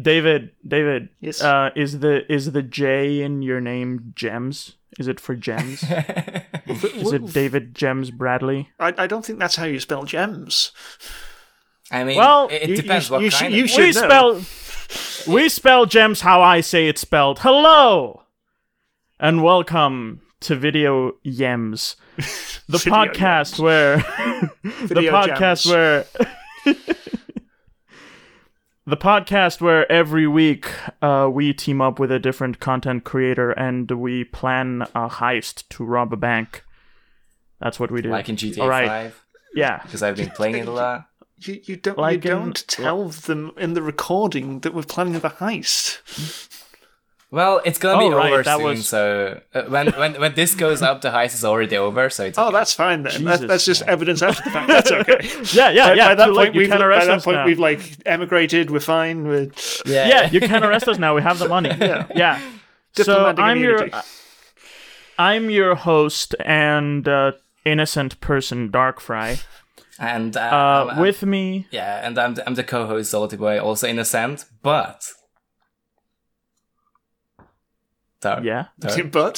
David, David, Yes. uh, is the is the J in your name Gems? Is it for gems? is it David Gems Bradley? I, I don't think that's how you spell gems. I mean, Well, it, it depends you- what you kind should- of. you we should know. spell we spell gems how I say it's spelled. Hello, and welcome to Video Yems, the Video podcast where the podcast gems. where the podcast where every week uh, we team up with a different content creator and we plan a heist to rob a bank. That's what we do. like in GTA All right. 5, Yeah. because I've been playing it a lot. You, you don't Like you don't tell them in the recording that we're planning the heist. Well, it's gonna be Oh, right, over that soon, was- so uh, when when when this goes up, the heist is already over. So it's Oh, that's fine then. That, that's just evidence after the fact. That's okay. Yeah, yeah, by, yeah. by that point, You we've can't by that point now. we've like emigrated. We're fine. We're yeah. yeah, you can't arrest us now. We have the money. Yeah, yeah. So I'm your. I'm your host and uh, innocent person, Darkfry. and uh, Uh, I'm- I'm- with me, yeah, and I'm the, I'm the co-host Salty Boy, also innocent, but Dark. yeah. Dark. but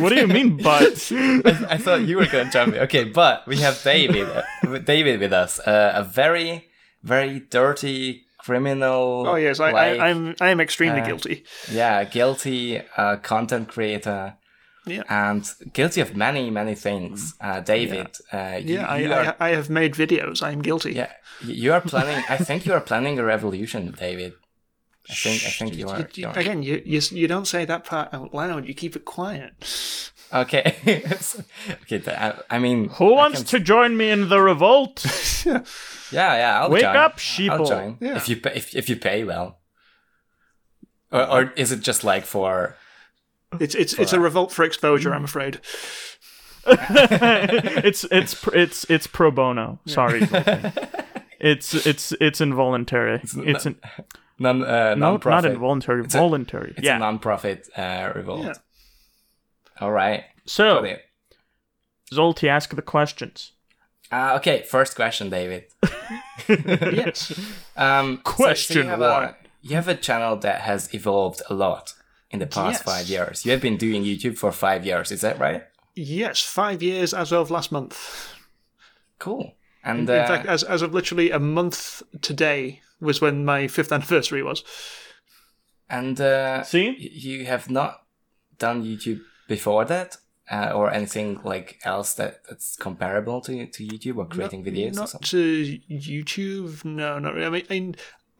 What do you mean, but? I, I thought you were gonna jump in. Okay, but we have David, uh, David with us, uh, a very, very dirty criminal. oh yes, I, like, I, I'm I am extremely uh, guilty. yeah, guilty uh, content creator. Yeah. And guilty of many, many things. Uh, David, uh, you, Yeah, you I, are, I I have made videos. I am guilty. yeah, you are planning. I think you are planning a revolution, David. I think. I think you You- are. you- you again, you, you you don't say that part out loud. You keep it quiet. Okay. okay. th- I, I mean, Who I wants can- to join me in the revolt? Yeah, yeah. I'll Wake join. up, I'll sheeple. join Yeah. if you pay, if if you pay well. Or, or is it just like for? It's it's it's a revolt for exposure. I'm afraid. it's it's it's it's pro bono. Sorry. it's it's it's involuntary. It's, an, Non, uh, no, non-profit. not involuntary. a- voluntary. It's yeah. a non-profit uh, revolt. Yeah. All right. so, zolti. Ask the questions. Uh, okay. First question, David. Yes. Um, so- so Question you one. A, you have a channel that has evolved a lot in the past Yes. five years. You have been doing YouTube for five years. Is that right? yes. Five years as of last month. Cool. And In uh, fact, as as of literally a month today was when my fifth anniversary was. and uh, See? you have not done YouTube before that, uh, or anything like else that, that's comparable to to YouTube or creating videos or Not something. to YouTube. No, not really. I mean,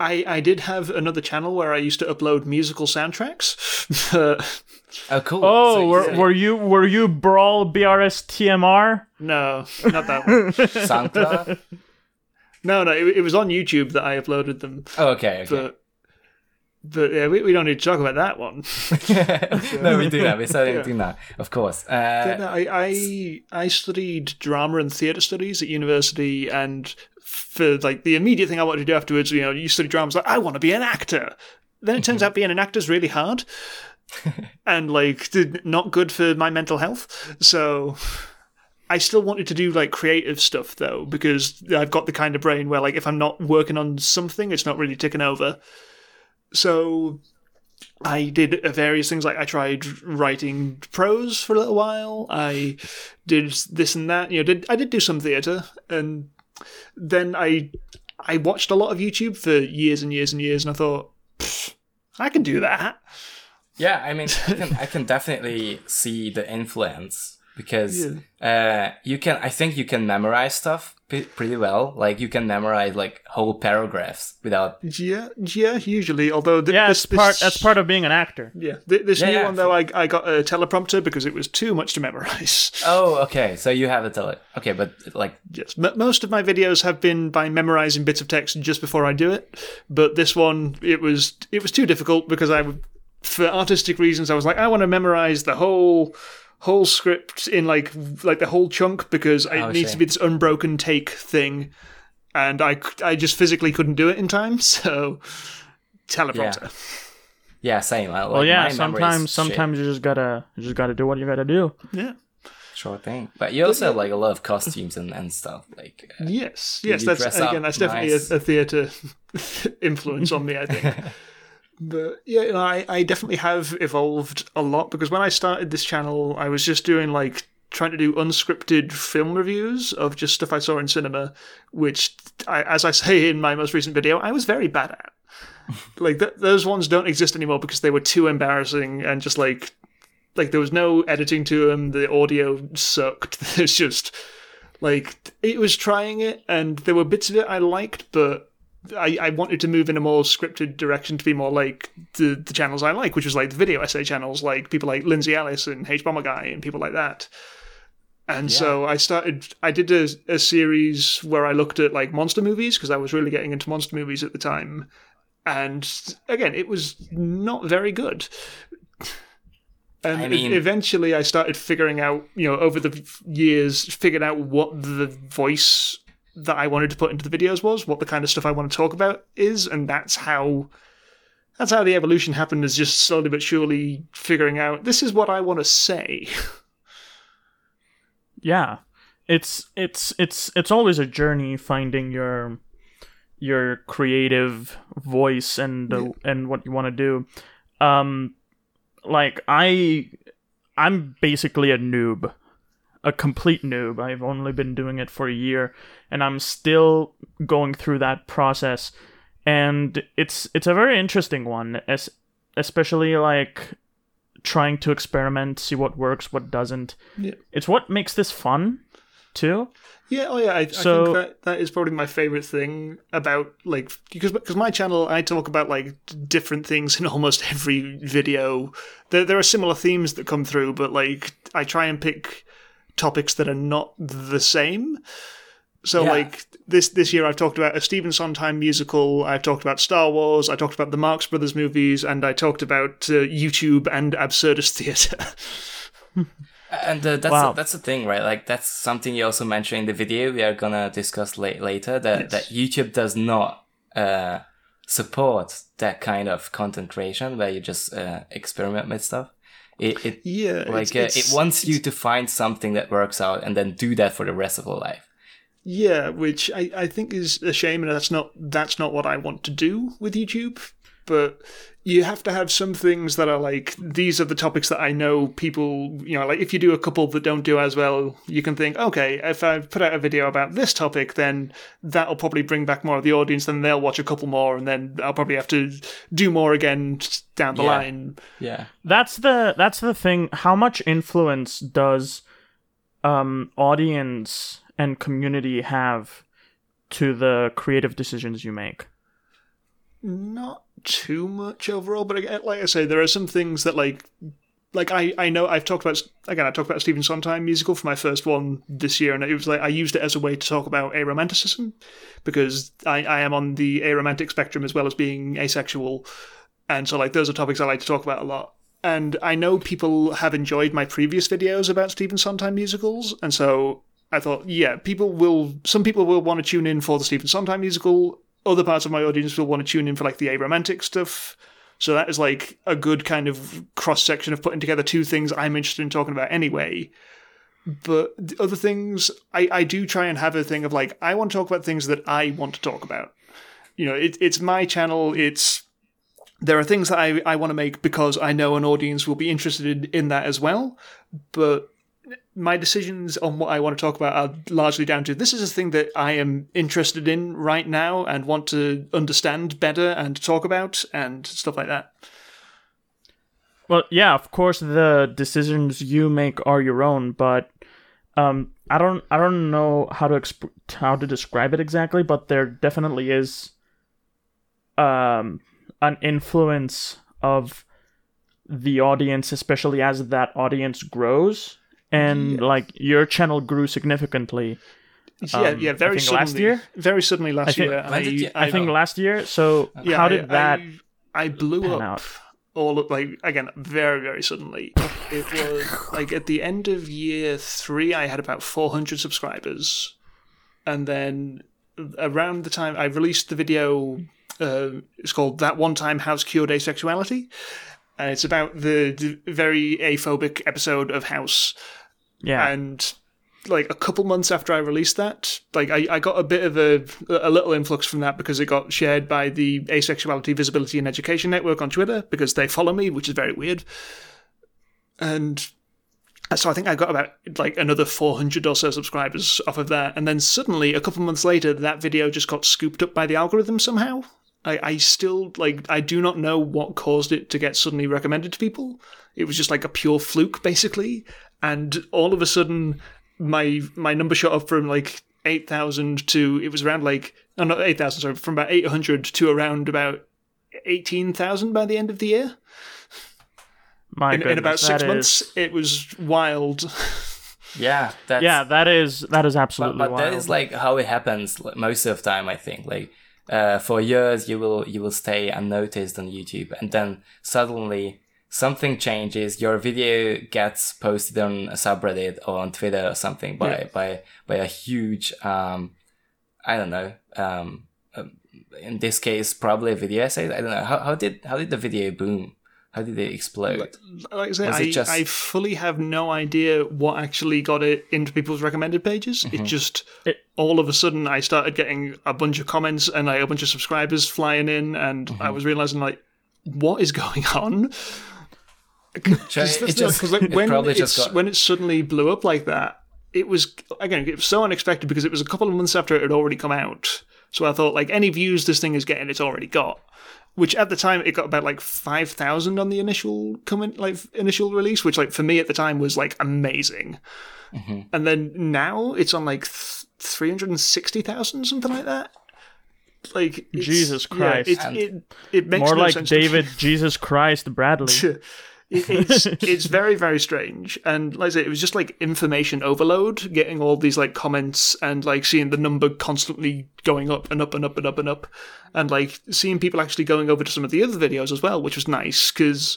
I I, I did have another channel where I used to upload musical soundtracks. Oh, cool. Oh, So were, say were you were you brawl BRS TMR? no, not that one. SoundCloud? No, no, it, it was on YouTube that I uploaded them. Oh, okay, okay. But but yeah, we, we don't need to talk about that one. no, we do that. We're starting Yeah. that, of course. Yeah, Uh, no, I, I I studied drama and theatre studies at university, and for like the immediate thing I wanted to do afterwards, you know, you study drama, I was like, I want to be an actor. Then it turns out being an actor is really hard, and like not good for my mental health. So I still wanted to do like creative stuff though, because I've got the kind of brain where like if I'm not working on something, it's not really ticking over. So I did various things like I tried writing prose for a little while. I did this and that. You know, did I did do some theatre, and then I I watched a lot of YouTube for years and years and years, and I thought I can do that. yeah, I mean, I can, I can definitely see the influence because uh, you can. I think you can memorize stuff p- pretty well. Like you can memorize like whole paragraphs without. Yeah, yeah. Usually, although th- Yeah, this, it's part this- that's part of being an actor. Yeah, th- this Yeah, new yeah. one though, I I got a teleprompter because it was too much to memorize. Oh, okay. So you have a tele. Okay, but like Yes, M- most of my videos have been by memorizing bits of text just before I do it, but this one it was it was too difficult because I, for artistic reasons, I was like I want to memorize the whole whole script in like like the whole chunk because it Oh, needs to be this unbroken take thing, and I I just physically couldn't do it in time, so teleprompter. yeah, same. I- Like, Well, yeah. my memory is Sometimes shit. sometimes you just gotta you just gotta do what you gotta do. Yeah. Sure thing. But you also have like a lot of costumes and, and stuff. Like uh, Yes, yes, that's again. up That's definitely nice. a, a theatre influence on me. I think. But yeah, you know, I, I definitely have evolved a lot because when I started this channel, I was just doing like trying to do unscripted film reviews of just stuff I saw in cinema, which, I, as I say in my most recent video, I was very bad at. like th- those ones don't exist anymore because they were too embarrassing and just like like there was no editing to them. The audio sucked. There's just like it was trying it, and there were bits of it I liked, but I, I wanted to move in a more scripted direction to be more like the, the channels I like, which was like the video essay channels, like people like Lindsay Ellis and Hbomberguy and people like that. And yeah. so I started, I did a, a series where I looked at like monster movies because I was really getting into monster movies at the time. And again, it was not very good. And I mean, eventually I started figuring out, you know, over the years, figured out what the voice that I wanted to put into the videos was, what the kind of stuff I want to talk about is, and that's how that's how the evolution happened is just slowly but surely figuring out this is what I want to say. yeah. It's it's it's it's always a journey finding your your creative voice and uh, yeah. and what you want to do. Um like I I'm basically a noob a complete noob. I've only been doing it for a year and I'm still going through that process. And it's it's a very interesting one, as especially like trying to experiment, see what works, what doesn't. Yeah. It's what makes this fun too. Yeah, oh yeah, I, so, I think that that is probably my favorite thing about like because because my channel I talk about like different things in almost every video. There there are similar themes that come through, but like I try and pick topics that are not the same. So yeah. like this this year I've talked about a Stephen Sondheim musical, I've talked about Star Wars, I talked about the Marx Brothers movies, and I talked about uh, YouTube and absurdist theatre. and uh, that's wow. a, that's the thing, right? Like that's something you also mentioned in the video we are gonna discuss la- later. That yes. that YouTube does not uh, support that kind of content creation where you just uh, experiment with stuff. It, it yeah, like it's, uh, it's, it wants you to find something that works out and then do that for the rest of your life. Yeah, which I, I think is a shame, and that's not that's not what I want to do with YouTube. But you have to have some things that are like these are the topics that I know people, you know, like if you do a couple that don't do as well, you can think, okay, if I put out a video about this topic, then that'll probably bring back more of the audience, then they'll watch a couple more, and then I'll probably have to do more again down the yeah. line. Yeah. That's the that's the thing. How much influence does um audience and community have to the creative decisions you make? Not too much overall, but again, like I say, there are some things that like like I, I know I've talked about again I talked about Stephen Sondheim musical for my first one this year and it was like I used it as a way to talk about aromanticism because I, I am on the aromantic spectrum as well as being asexual and so like those are topics I like to talk about a lot. And I know people have enjoyed my previous videos about Stephen Sondheim musicals and so I thought yeah people will some people will want to tune in for the Stephen Sondheim musical other parts of my audience will want to tune in for like the aromantic stuff. So that is like a good kind of cross section of putting together two things I'm interested in talking about anyway. But the other things, I, I do try and have a thing of like, I want to talk about things that I want to talk about. You know, it, it's my channel, it's there are things that I, I want to make because I know an audience will be interested in that as well. But my decisions on what I want to talk about are largely down to this is a thing that I am interested in right now and want to understand better and talk about and stuff like that. Well, yeah, of course the decisions you make are your own, but um, I don't I don't know how to exp- how to describe it exactly, but there definitely is um, an influence of the audience, especially as that audience grows and yeah. like your channel grew significantly. Yeah, um, yeah, very suddenly. Last year, very suddenly last I think, year. I, you, I, I think last year. So yeah, how did that? I, blew up out? all of, like again very very suddenly. it was like at the end of year three, I had about four hundred subscribers, and then around the time I released the video, uh, it's called "That One Time House Cured Asexuality," and it's about the, the very aphobic episode of House yeah. And like a couple months after I released that, like I, I got a bit of a a little influx from that because it got shared by the Asexuality Visibility and Education Network on Twitter because they follow me, which is very weird. And so I think I got about like another 400 or so subscribers off of that. And then suddenly, a couple months later, that video just got scooped up by the algorithm somehow. I, I still, like, I do not know what caused it to get suddenly recommended to people. It was just like a pure fluke, basically. And all of a sudden, my my number shot up from like 8,000 to, it was around like, no, not 8,000, sorry, from about 800 to around about 18,000 by the end of the year. My In, goodness, in about six that months, is- it was wild. Yeah, that's yeah, that is that is absolutely but that wild. is like how it happens most of the time. I think like uh, for years you will you will stay unnoticed on YouTube, and then suddenly something changes. Your video gets posted on a subreddit or on Twitter or something by Yeah. by by a huge um, I don't know. Um, um, in this case, probably a video essay. I don't know how, how did how did the video boom? How did it explode? like I say, I, just- I fully have no idea what actually got it into people's recommended pages. Mm-hmm. It just It- all of a sudden I started getting a bunch of comments and like a bunch of subscribers flying in, and Mm-hmm. I was realizing like, what is going on? Sure, Because it just- not- 'cause, like, it when probably it's, just got- when it suddenly blew up like that, it was again it was so unexpected because it was a couple of months after it had already come out. So I thought like any views this thing is getting, it's already got. Which at the time it got about like five thousand on the initial comment like initial release, which like for me at the time was like amazing. Mm-hmm. And then now it's on like th- three hundred and sixty thousand, something like that. Like it's- Jesus yeah, Christ. it, it it makes More no like sense to. David Jesus Christ Bradley. It- it's it's very very strange. And like I say, it was just like information overload getting all these like comments and like seeing the number constantly going up and up and up and up and up. And like seeing people actually going over to some of the other videos as well which was nice because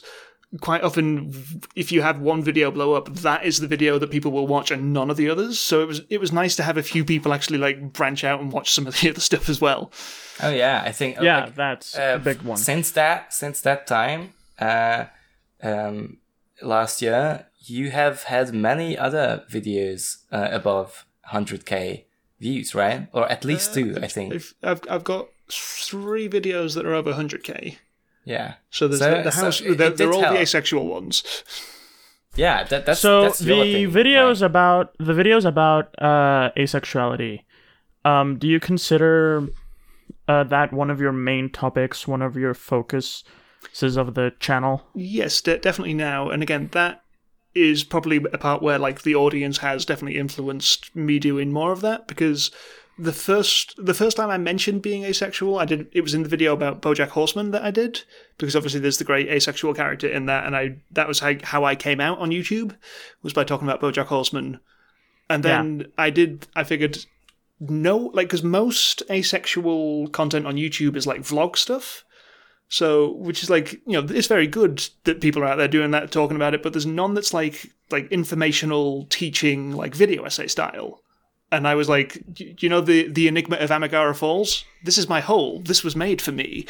quite often if you have one video blow up that is the video that people will watch and none of the others. So it was it was nice to have a few people actually like branch out and watch some of the other stuff as well. Oh yeah, I think Yeah, like, that's uh, a big one. Since that since that time, uh, um, last year, you have had many other videos uh, above 100k views, right? Or at least two, I think. I've, I've, I've got three videos that are over 100k Yeah, So there's So- the, the so house. it- they're, it they're all help. the asexual ones. yeah. That, that's so that's your the thing, videos right? about the videos about uh, asexuality um, do you consider uh, that one of your main topics one of your focuses of the channel Yes, de- definitely now. And again, that is probably a part where like the audience has definitely influenced me doing more of that because the first the first time I mentioned being asexual, I did it was in the video about BoJack Horseman that I did because obviously there's the great asexual character in that, and I that was how, how I came out on YouTube was by talking about BoJack Horseman, and then I did I figured no like because most asexual content on YouTube is like vlog stuff. So, which is like, you know, it's very good that people are out there doing that, talking about it, but there's none that's like like informational teaching, like video essay style. And I was like, you know the the enigma of Amigara Fault? This is my hole. This was made for me.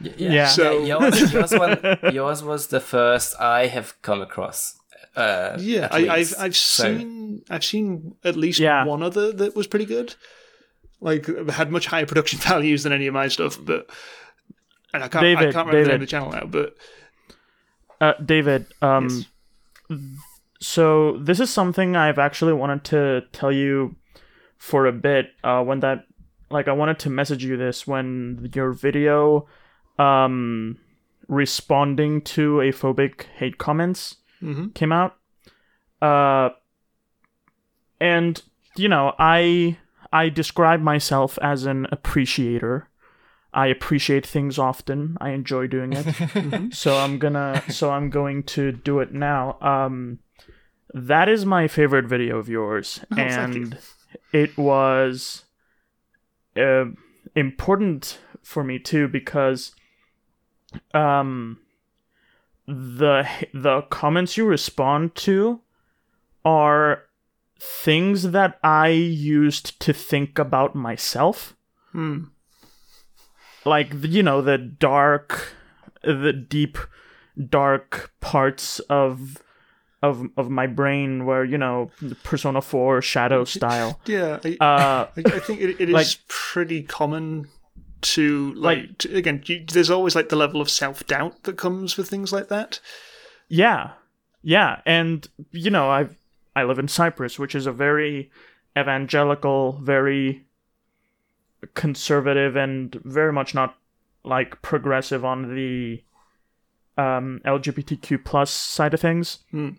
Y- Yeah. So- yours, yours, one, yours was the first I have come across. Uh, Yeah, I, I've. I've So- seen I've seen at least Yeah. one other that was pretty good. Like had much higher production values than any of my stuff, but and I can't I David, can't remember the name of David. the channel now, but uh, david um, Yes. so this is something i've actually wanted to tell you for a bit uh, when that like i wanted to message you this when your video um responding to aphobic hate comments Mhm. came out uh and you know i i describe myself as an appreciator i appreciate things often i enjoy doing it so i'm gonna so i'm going to do it now um that is my favorite video of yours thank you. and it was uh, important for me too because um the the comments you respond to are things that I used to think about myself. Hmm. Like you know the dark, the deep, dark parts of of of my brain where you know Persona Four Shadow style. Yeah, I, Uh, I, I think it, it is like- pretty common to like, to, again. You, there's always like the level of self doubt that comes with things like that. Yeah, yeah, and you know, I I live in Cyprus, which is a very evangelical, very conservative, and very much not like progressive on the um, LGBTQ plus side of things. Hmm.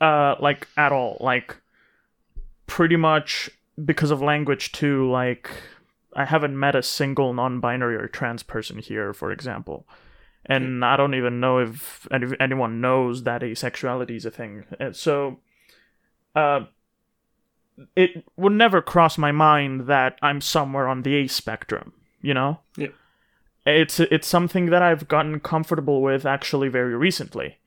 Uh, like at all, like pretty much because of language too. Like I haven't met a single non-binary or trans person here, for example and I don't even know if any- anyone knows that asexuality is a thing. So, uh, it would never cross my mind that I'm somewhere on the A spectrum. You know, Yeah. it's it's something that I've gotten comfortable with actually very recently,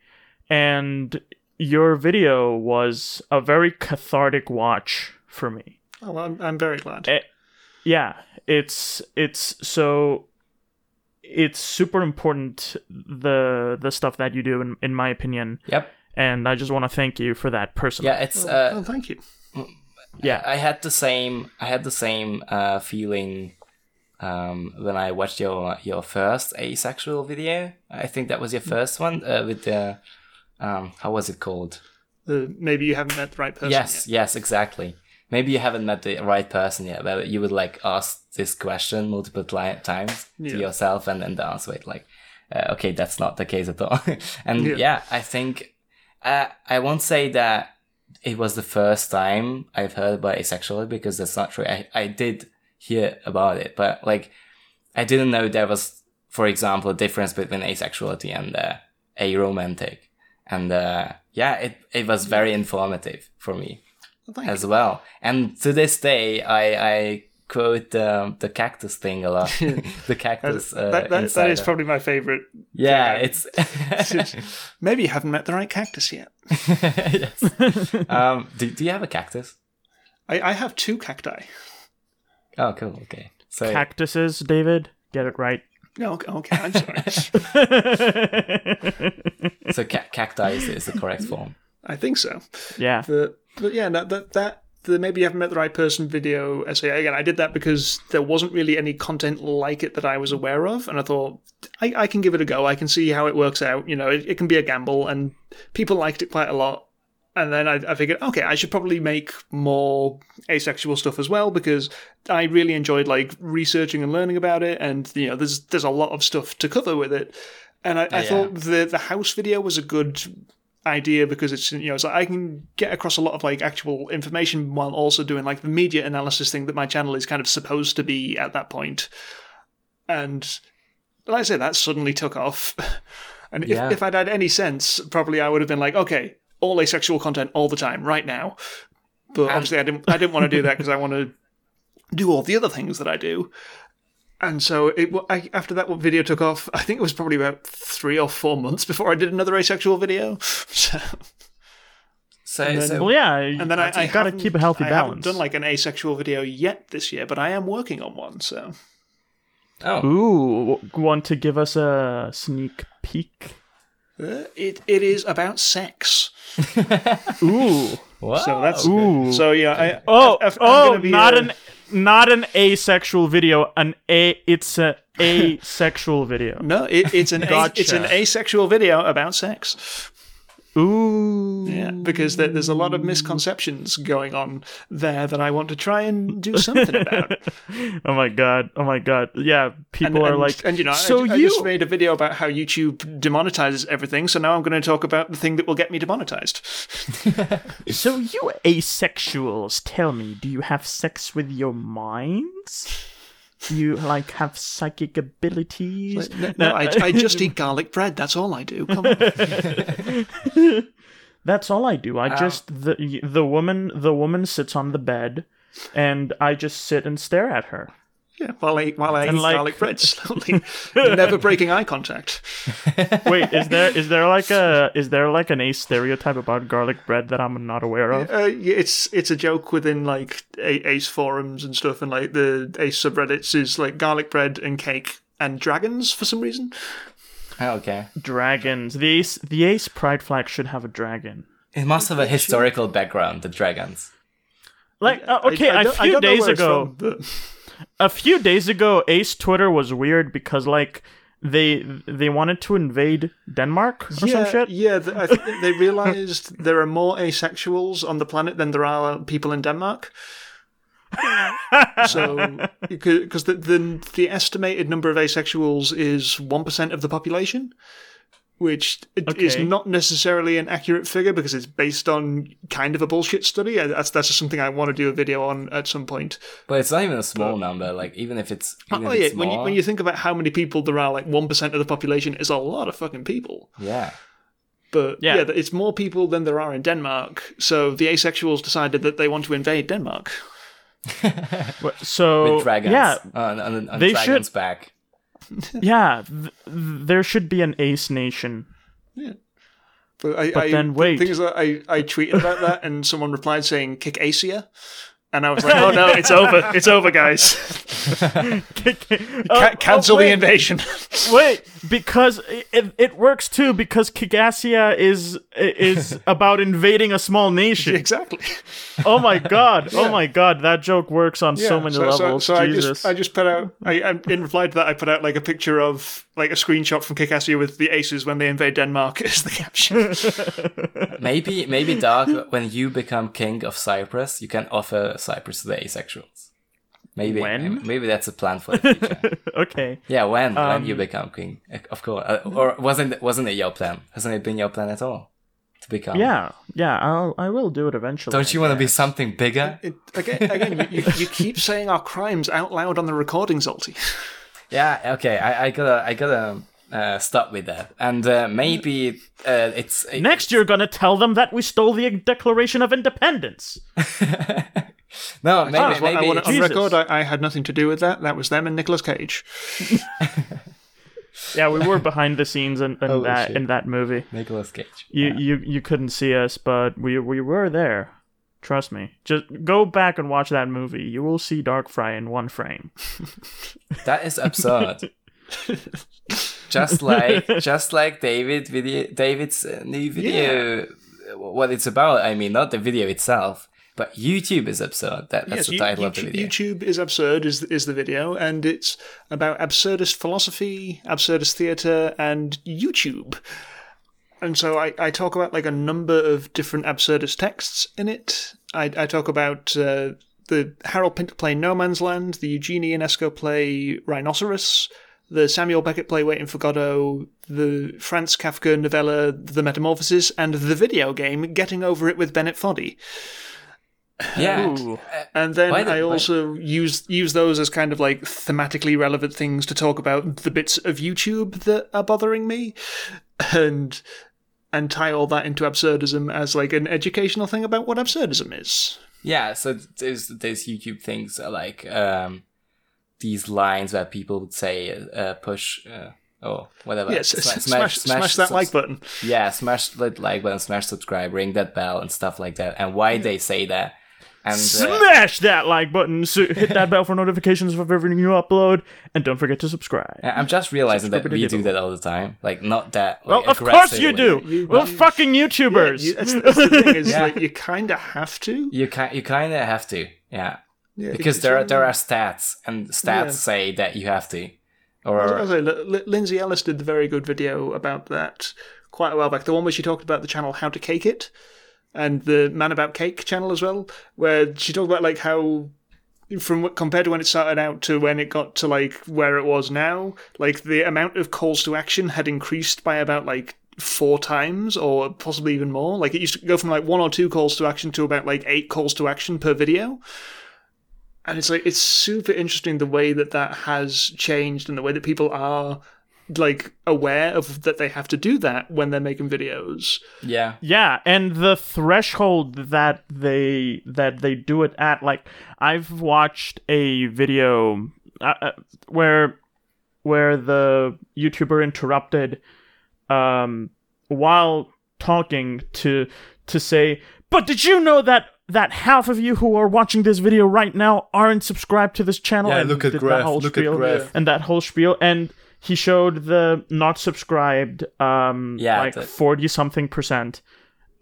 and your video was a very cathartic watch for me Oh, well, I'm, I'm very glad. Eh, yeah it's it's so it's super important the the stuff that you do in, in my opinion Yep. and i just want to thank you for that personally Yeah, it's uh, oh, thank you. Yeah I had the same I had the same uh, feeling um, when I watched your your first asexual video. I think that was your first one uh, with the um, how was it called? The, maybe you haven't met the right person. yes, yes, exactly. Maybe you haven't met the right person yet, but you would like ask this question multiple times Yeah. to yourself, and then the answer it like, uh, okay, that's not the case at all. and Yeah. yeah. I think uh, I won't say that it was the first time I've heard about asexuality because that's not true. I, I did hear about it, but like I didn't know there was, for example, a difference between asexuality and uh, aromantic. And uh, yeah, it, it was very informative for me Well, as well. And to this day, I, I quote um, the cactus thing a lot. the cactus. Uh, that, that, that is probably my favorite. yeah, yeah. it's. Maybe you haven't met the right cactus yet. yes. Um, do, do you have a cactus? I, I have two cacti. Oh, cool. Okay. So cactuses david get it right No, okay, okay I'm sorry. so ca- cacti is, is the correct form. I think so. yeah But, but yeah, that, that, that the maybe you haven't met the right person video essay. Again, I did that because there wasn't really any content like it that I was aware of. And I thought, I, I can give it a go. I can see how it works out. You know, it, it can be a gamble. And people liked it quite a lot. And then I, I figured, okay, I should probably make more asexual stuff as well because I really enjoyed like researching and learning about it. And you know, there's there's a lot of stuff to cover with it. And I, I oh, yeah. thought the the house video was a good idea because it's you know it's like I can get across a lot of like actual information while also doing like the media analysis thing that my channel is kind of supposed to be at that point. And like I say, that suddenly took off. And if, Yeah. if I'd had any sense, probably I would have been like, okay, all asexual content all the time, right now. But obviously, I didn't. I didn't want to do that because I want to do all the other things that I do. And so it, I, after that video took off, I think it was probably about three or four months before I did another asexual video. So, So, And then- so well yeah and then I, I gotta keep a healthy I haven't balance done like an asexual video yet this year, but I am working on one. So oh, ooh want to give us a sneak peek uh, it it is about sex. ooh wow. So that's Ooh. so yeah. I, Oh, I- I'm oh, gonna be, not uh, an not an asexual video. An a it's a asexual video. no. It, it's an a, it's an asexual video about sex. Ooh. Yeah, because there, there's a lot of misconceptions going on there that I want to try and do something about. Oh my god. Oh my god. Yeah, people are and, like and you know, so I, I you just made a video about how YouTube demonetizes everything. So now I'm going to talk about the thing that will get me demonetized. So you asexuals, tell me, do you have sex with your minds? Do you like have psychic abilities? No, no, I, I just eat garlic bread. That's all I do. Come on. That's all I do. I just the the woman the woman sits on the bed and I just sit and stare at her. Yeah, while I while I eat like- garlic bread slowly, never breaking eye contact. Wait, is there is there like a is there like an ace stereotype about garlic bread that I'm not aware of? Uh, it's it's a joke within like Ace forums and stuff, and like the Ace subreddits is like garlic bread and cake and dragons for some reason. Oh, okay. Dragons. The ace the ace pride flag should have a dragon. It must have a historical background, the dragons. Like uh, okay, I- I a don't- I few don't know days where it's ago, from, but- a few days ago, Ace Twitter was weird because like they they wanted to invade Denmark or yeah, some shit. yeah. th- I think they realized there are more asexuals on the planet than there are people in Denmark. so, because the, the the estimated number of asexuals is one percent of the population, which i- is not necessarily an accurate figure because it's based on kind of a bullshit study. Uh, that's that's just something I want to do a video on at some point. But it's not even a small number. Like even if it's oh, even Oh if yeah, it's when you when you think about how many people there are, like one percent of the population is a lot of fucking people. yeah. But Yeah. yeah. it's more people than there are in Denmark. So the asexuals decided that they want to invade Denmark. So With dragons. yeah, On, on, on They dragons' should- back. yeah. Th- th- there should be an Ace Nation. But, I, But I, then wait. The thing is that I, I tweeted about that and someone replied saying kick Asia. And I was like, oh no, it's over. It's over, guys. Ca- Ca- cancel the invasion. Wait, because it, it works too because Kigassia is is about invading a small nation. exactly. Oh my god! Oh my god! That joke works on so many so, so- levels. So, I Jesus. just I just put out I, I in reply to that I put out like a picture of like a screenshot from Kick with the aces when they invade Denmark as the caption. Maybe maybe Dark. when you become king of Cyprus, you can offer Cyprus to the asexuals. Maybe When? maybe that's a plan for the future. okay. yeah, when when Um, you become king, of course. Uh, or wasn't wasn't it your plan? Hasn't it been your plan at all to become? Yeah, yeah. I'll I will do it eventually. Don't you want to be something bigger? It, again, again you, you, you keep saying our crimes out loud on the recording, Zolty. Yeah, okay. I, I gotta, I gotta uh, stop with that. And uh, maybe uh, it's Next, you're gonna tell them that we stole the Declaration of Independence. No, maybe, I maybe want it's- on record, I, I had nothing to do with that. That was them and Nicolas Cage. Yeah, we were behind the scenes in, in oh, Holy that shit. in that movie. Nicolas Cage. You Yeah. you you couldn't see us, but we we were there. Trust me. Just go back and watch that movie. You will see Dark Fry in one frame. That is absurd. just like, just like David video, David's new video. What it's about, I mean, not the video itself, but YouTube is absurd. That, that's Yes, the title of the YouTube, video. YouTube is absurd is is the video, and it's about absurdist philosophy, absurdist theatre, and YouTube. And so I, I talk about like a number of different absurdist texts in it. I, I talk about uh, the Harold Pinter play No Man's Land, the Eugène Ionesco play Rhinoceros, the Samuel Beckett play Waiting for Godot, the Franz Kafka novella The Metamorphosis, and the video game Getting Over It with Bennett Foddy. Yeah. Ooh. And then the- I also use use those as kind of like thematically relevant things to talk about the bits of YouTube that are bothering me, and and tie all that into absurdism as like an educational thing about what absurdism is. Yeah, so there's there's YouTube things uh, like um, these lines where people would say uh, push uh, or whatever. Yes, Sma- smash, smash, that subs- like button. Yeah, smash that like button, smash subscribe, ring that bell, and stuff like that. And why they say that? And uh, Smash that like button. So hit that bell for notifications of everything you upload, and don't forget to subscribe. I'm just realizing that we do that all the time. Like not that. Well, of course you do. You- We're you- fucking YouTubers. You- that's, that's the thing is Yeah. like you kind of have to. You can you kind of have to, yeah, Yeah, because there are there are stats, and stats Yeah. say that you have to. Or was say, L- L- Lindsay Ellis did the very good video about that quite a while back. The one where she talked about the channel How to Cake It, and the Man About Cake channel as well, where she talked about like how from compared to when it started out to when it got to like where it was now, like the amount of calls to action had increased by about like four times or possibly even more. Like it used to go from like one or two calls to action to about like eight calls to action per video. And it's like it's super interesting the way that that has changed and the way that people are like aware of that they have to do that when they're making videos. yeah, Yeah, and the threshold that they that they do it at, like I've watched a video uh, uh, where where the YouTuber interrupted um, while talking to to say, "But did you know that?" That half of you who are watching this video right now aren't subscribed to this channel. Yeah, and look at did that Graph, whole look at spiel, Graph. and that whole spiel, and he showed the not subscribed, um, Yeah, like forty something percent,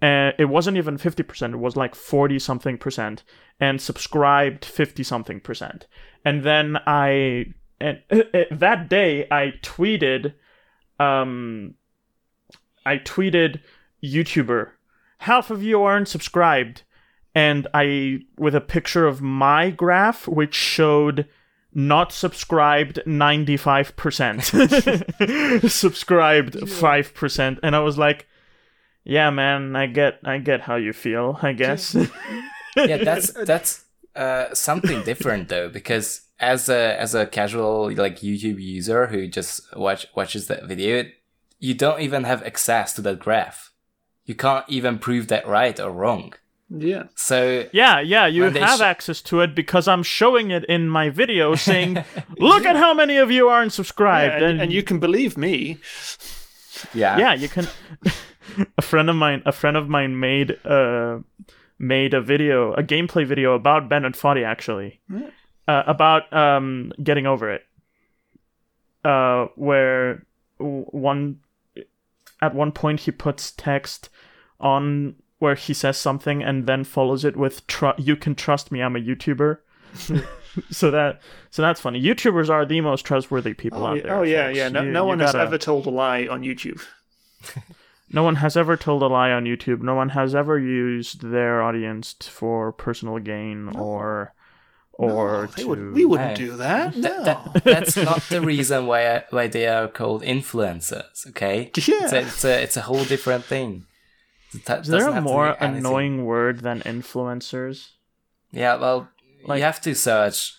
and it wasn't even 50%, it was like 40 something percent, and subscribed 50 something percent. And then I, and that day I tweeted, um, I tweeted YouTuber, half of you aren't subscribed. And I, with a picture of my graph, which showed not subscribed 95%, subscribed 5%. And I was like, yeah, man, I get, I get how you feel, I guess. yeah, that's, that's, uh, something different though, because as a, as a casual, like YouTube user who just watch, watches that video, you don't even have access to that graph. You can't even prove that right or wrong. Yeah. So yeah, yeah, you have sh- access to it because I'm showing it in my video, saying, "Look at how many of you aren't subscribed," yeah, and, and, you can believe me. Yeah, yeah, you can. a friend of mine, a friend of mine made uh made a video, a gameplay video about Bennett Foddy actually, yeah. uh, about um getting over it. Uh, where one at one point he puts text on where he says something and then follows it with tr- "You can trust me, I'm a YouTuber." so that so that's funny. YouTubers are the most trustworthy people oh, out there. Oh yeah, folks. yeah. No, you, no one has ever told a lie on YouTube. no one has ever told a lie on YouTube. No one has ever used their audience for personal gain no. or or no, to... would, we wouldn't do that. No. that, that's not the reason why why they are called influencers. Okay, yeah, it's a, it's a, it's a whole different thing. Is there a more annoying word than influencers? Yeah, well, like, you have to search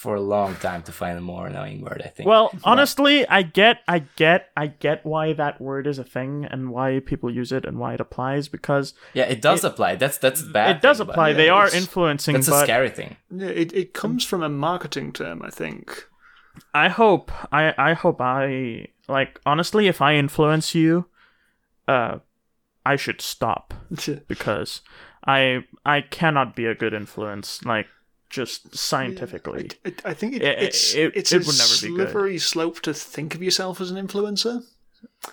for a long time to find a more annoying word. I think. Well, honestly, I get, I get, I get why that word is a thing and why people use it and why it applies because yeah, it does it, apply. That's that's bad. It does thing, apply. They are influencing. That's but, a scary thing. Yeah, it it comes from a marketing term, I think. I hope I I hope I like honestly if I influence you, uh, I should stop because I I cannot be a good influence like just scientifically. Yeah, I, I, think it, it's it, it's it a slippery slope to think of yourself as an influencer.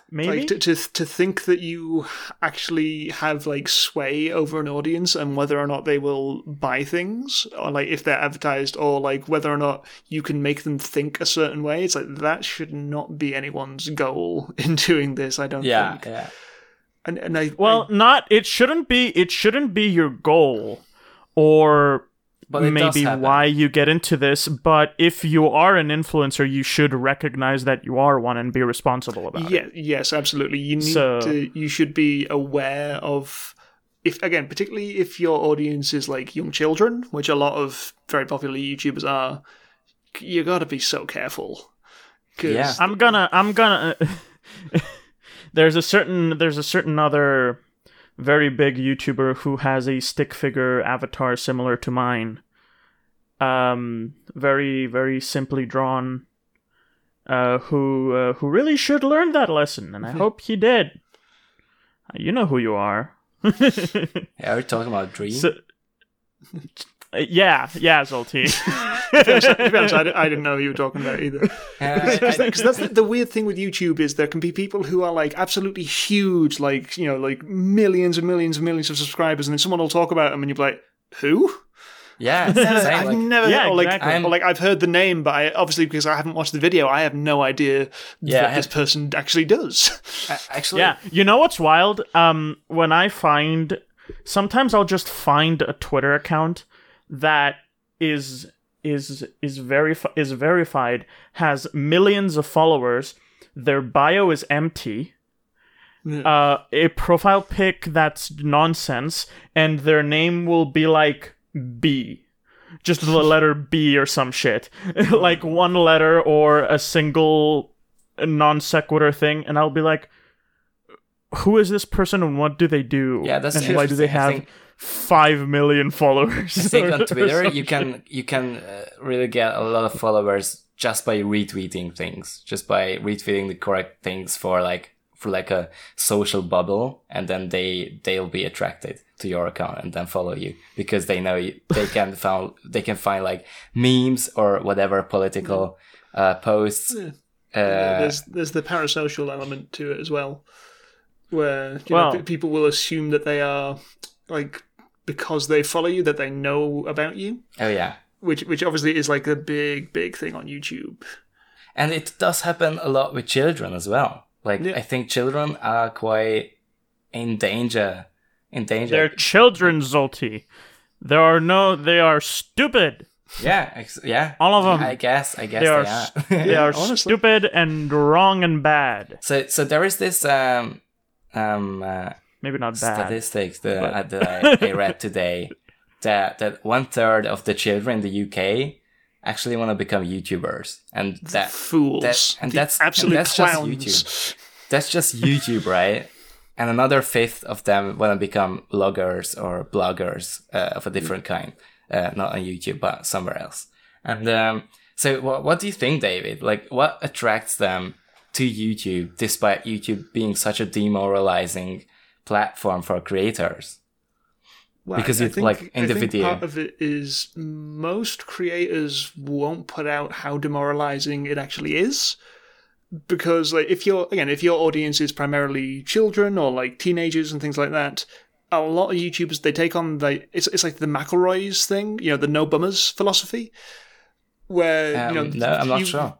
Maybe like to, to to think that you actually have like sway over an audience and whether or not they will buy things or like if they're advertised or like whether or not you can make them think a certain way. It's like that should not be anyone's goal in doing this. I don't yeah, think. Yeah. And, and I well, I, not it shouldn't be it shouldn't be your goal, or maybe why you get into this. But if you are an influencer, you should recognize that you are one and be responsible about yeah, it. Yes, absolutely. You need so, to. You should be aware of. If again, particularly if your audience is like young children, which a lot of very popular YouTubers are, you got to be so careful. Yeah, I'm gonna. I'm gonna. there's a certain there's a certain other very big YouTuber who has a stick figure avatar similar to mine. Um, very very simply drawn. Uh, who uh, who really should learn that lesson, and I hope he did. You know who you are. yeah, are we talking about Dream? So, yeah, yeah, Zolty. I, didn't know you were talking about either. Because that's the, the, weird thing with YouTube is there can be people who are like absolutely huge, like you know, like millions and millions and millions of subscribers, and then someone will talk about them, and you're like, who? Yeah, I've like, never, yeah, or like, exactly. or like I've heard the name, but I obviously because I haven't watched the video, I have no idea yeah, what this person actually does. Actually, yeah, you know what's wild? Um, when I find sometimes I'll just find a Twitter account that is is is verifi- is verified has millions of followers their bio is empty uh, a profile pic that's nonsense and their name will be like b just the letter b or some shit. Like one letter or a single non sequitur thing and i'll be like who is this person and what do they do? Yeah that's and why do they have five million followers. I think on Twitter you can you can uh, really get a lot of followers just by retweeting things, just by retweeting the correct things for like for like a social bubble, and then they they'll be attracted to your account and then follow you because they know you, they can find they can find like memes or whatever political uh, posts. Yeah. Uh, there's there's the parasocial element to it as well where you Well- know, p- people will assume that they are like because they follow you that they know about you, Oh yeah. which which obviously is like a big big thing on YouTube. And it does happen a lot with children as well. Like Yeah. I think children are quite in danger. In danger. They're children, Zolti. There are no. They are stupid. yeah, ex- yeah. All of them. I guess. I guess They they are. are. s- They are stupid and wrong and bad. so, so there is this um, um, uh, Maybe not bad. statistics that, but- uh, that I, I read today that that one third of the children in the UK actually want to become YouTubers, and that Fools, that- and The that's- and absolute that's just clowns. YouTube. that's just YouTube, right? And another fifth of them want to become bloggers or bloggers uh, of a different kind, uh, not on YouTube but somewhere else. And um, so, what what do you think, David? Like, what attracts them to YouTube, despite YouTube being such a demoralizing platform for creators? Well, Because I you- think- like, in I the think video- part of it is most creators won't put out how demoralizing it actually is. Because like if your again, if your audience is primarily children or like teenagers and things like that, a lot of YouTubers they take on the it's it's like the McElroy's thing, you know, the no bummers philosophy. Where Um, you know no, I'm not you- sure.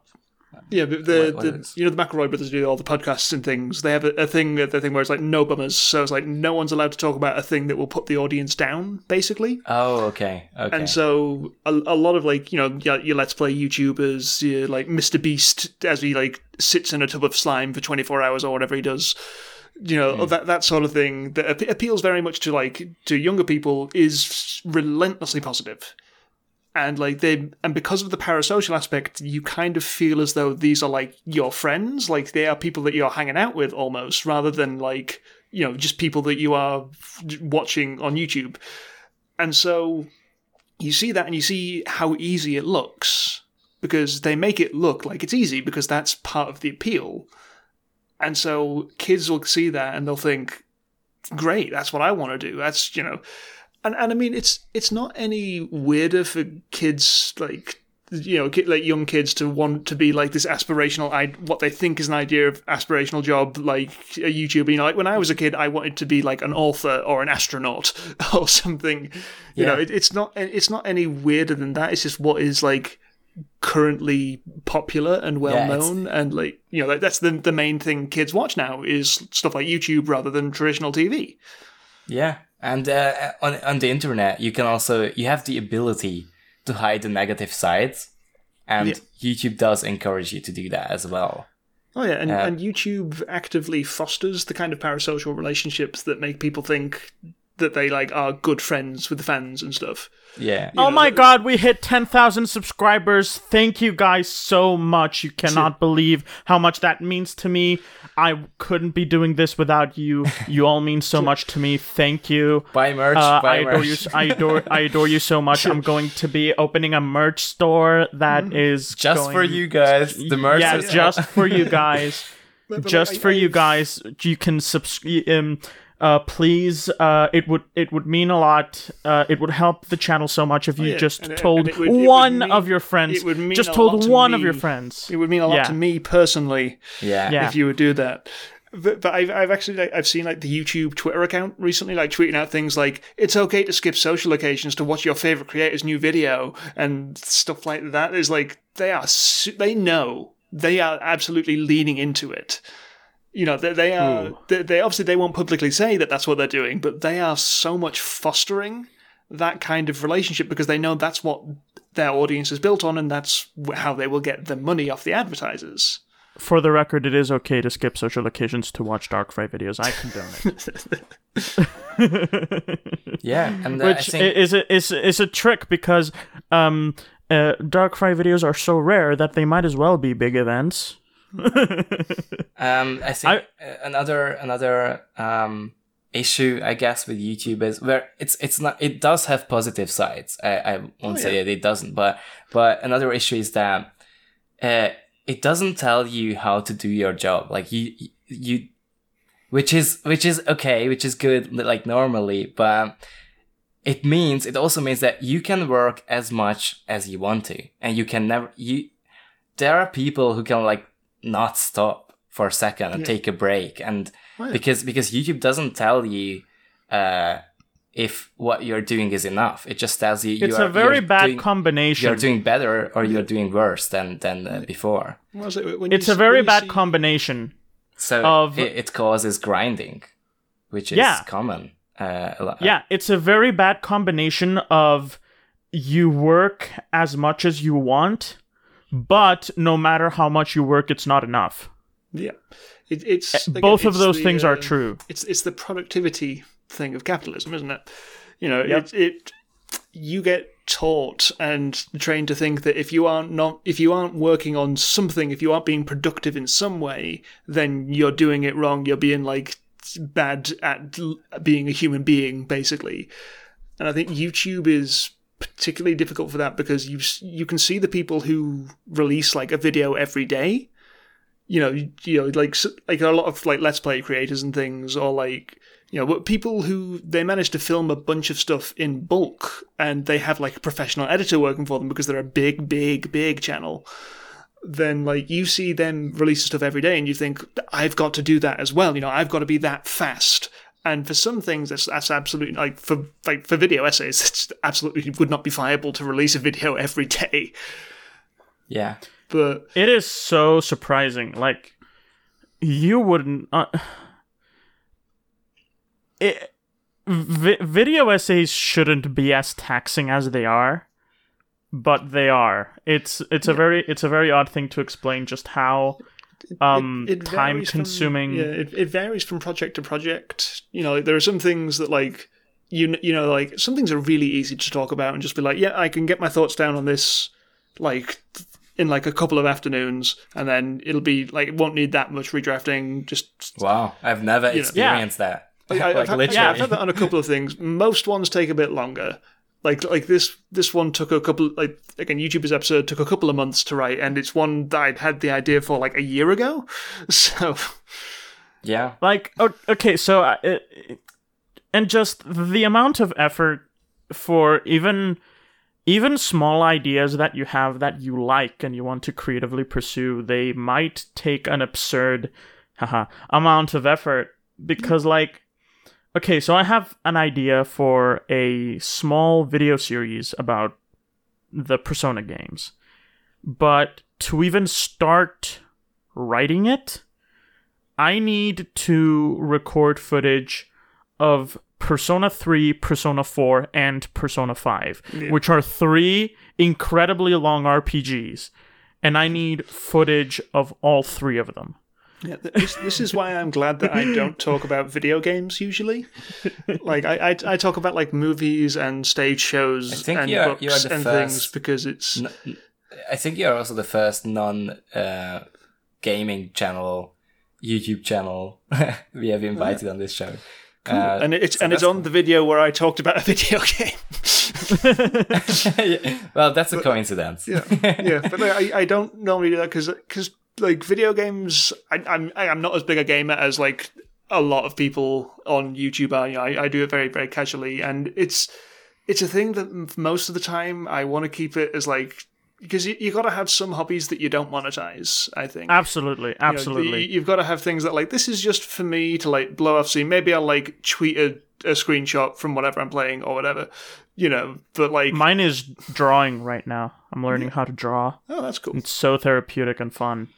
Yeah, but the, what the you know the McElroy brothers do all the podcasts and things. They have a, a thing the thing where it's like no bummers, so it's like no one's allowed to talk about a thing that will put the audience down, basically. Oh, okay, okay. And so a, a lot of like you know your, your let's play YouTubers, your, like Mr Beast as he like sits in a tub of slime for twenty four hours or whatever he does. You know hmm. that that sort of thing that appeals very much to like to younger people is relentlessly positive and like they and because of the parasocial aspect you kind of feel as though these are like your friends. Like they are people that you're hanging out with almost rather than like you know just people that you are watching on youtube. And so you see that and you see how easy it looks because they make it look like it's easy because that's part of the appeal. And so kids will see that and they'll think great that's what i want to do. That's you know and and I mean it's it's not any weirder for kids like you know like young kids to want to be like this aspirational I what they think is an idea of aspirational job like a YouTuber. You know like when I was a kid I wanted to be like an author or an astronaut or something. You know it, it's not it's not any weirder than that. It's just what is like currently popular and well Yeah, known and like you know like, that's the the main thing kids watch now is stuff like YouTube rather than traditional TV Yeah, and uh, on on the internet, you can also you have the ability to hide the negative sides, and Yeah. YouTube does encourage you to do that as well. Oh yeah, and, Uh, and YouTube actively fosters the kind of parasocial relationships that make people think that they like are good friends with the fans and stuff. Yeah, Oh know, my the- god, we hit 10,000 subscribers. Thank you guys so much. You cannot believe how much that means to me. I couldn't be doing this without you. You all mean so much to me. Thank you. buy merch. Uh, buy I adore merch. you. I adore. I adore you so much. I'm going to be opening a merch store that is just going- for you guys. The merch. Yeah, is- just for you guys. But- but, just for you guys. You can subscribe. Um, uh, please. Uh, it would. It would mean a lot. Uh, it would help the channel so much if you Oh, yeah, just and told and it would- it would one mean- of your friends. it would mean just a told lot to one of your friends. It would mean a lot Yeah. to me personally yeah, Yeah. if you would do that. But, but I've, I've actually like, I've seen like the YouTube Twitter account recently like tweeting out things like it's okay to skip social occasions to watch your favorite creator's new video and stuff like that. Is like they are su- they know they are absolutely leaning into it. You know they, they are they, they obviously they won't publicly say that that's what they're doing, but they are so much fostering that kind of relationship because they know that's what their audience is built on and that's how they will get the money off the advertisers. For the record, it is okay to skip social occasions to watch Darkfry videos. I condone it. yeah. And uh, Which I think is a, is is a trick because um, uh, Darkfry videos are so rare that they might as well be big events. Um, I think uh, another another um, issue, I guess, with YouTube is where it's it's not it does have positive sides. I, I won't say that it doesn't, but but another issue is that uh, it doesn't tell you how to do your job. Like you you, which is which is okay, which is good, like normally, but it means it also means that you can work as much as you want to, and you can never you. There are people who can like not stop for a second and take a break and because because youtube doesn't tell you uh if what you're doing is enough it just tells you It's you are, a very you're bad doing, combination. you're doing better or you're doing worse than than uh, before What was it? It's you a very bad see- combination. so Of- it, it causes grinding which is Yeah. common uh. Yeah, it's a very bad combination of you work as much as you want, but no matter how much you work, it's not enough. Yeah, it, it's again, Eh, Both of it's those the, things are uh, true. It's it's the productivity thing of capitalism, isn't it? You know, Yep. it it you get taught and trained to think that if you aren't not if you aren't working on something, if you aren't being productive in some way, then you're doing it wrong. You're being like bad at being a human being, basically. And I think YouTube is particularly difficult for that because you you can see the people who release like a video every day you know, you, you know, like like a lot of like let's play creators and things, or like you know, people who they manage to film a bunch of stuff in bulk, and they have like a professional editor working for them because they're a big, big, big channel. Then like you see them release stuff every day, and you think I've got to do that as well. You know, I've got to be that fast. And for some things, that's that's absolutely like for like for video essays, it's absolutely would not be viable to release a video every day. yeah. But It is so surprising. Like, you wouldn't. Uh, it, vi- video essays shouldn't be as taxing as they are, but they are. It's it's a very it's a very odd thing to explain just how um varies time from- consuming. yeah, it, it varies from project to project. You know, there are some things that like you you know like some things are really easy to talk about and just be like, yeah, I can get my thoughts down on this like in like a couple of afternoons, and then it'll be like it won't need that much redrafting. Just Wow. I've never experienced that. like, I, like I've, had, literally. yeah, I've had that on a couple of things. Most ones take a bit longer. Like like this this one took a couple like again YouTuber's episode took a couple of months to write, and it's one that I'd had the idea for like a year ago. So yeah. like o- okay so uh, it, and just the amount of effort for even even small ideas that you have that you like and you want to creatively pursue they might take an absurd haha, amount of effort because like okay so i have an idea for a small video series about the persona games but to even start writing it I need to record footage of Persona 3, Persona 4, and Persona 5, which are three incredibly long RPGs. And I need footage of all three of them. Yeah, this, this is why I'm glad that I don't talk about video games usually. Like I, I, I talk about like movies and stage shows and you are- books you are and first- things because it's I think you're also the first non uh, gaming channel, YouTube channel we have invited on this show. Uh, and it's so and it's that's on the video where I talked about a video game. well, that's a coincidence. yeah, yeah, but like, I, I don't normally do that because like video games, I, I'm I'm not as big a gamer as like a lot of people on YouTube are. You know, I, I do it very very casually, and it's it's a thing that most of the time I want to keep it as like because you, you got to have some hobbies that you don't monetize. I think Absolutely, absolutely. you, have got to have things that like this is just for me to like blow off steam. Maybe I'll like tweet a, a screenshot from whatever I'm playing or whatever, you know. But like, Mine is drawing right now. I'm learning how to draw. oh, that's cool. It's so therapeutic and fun.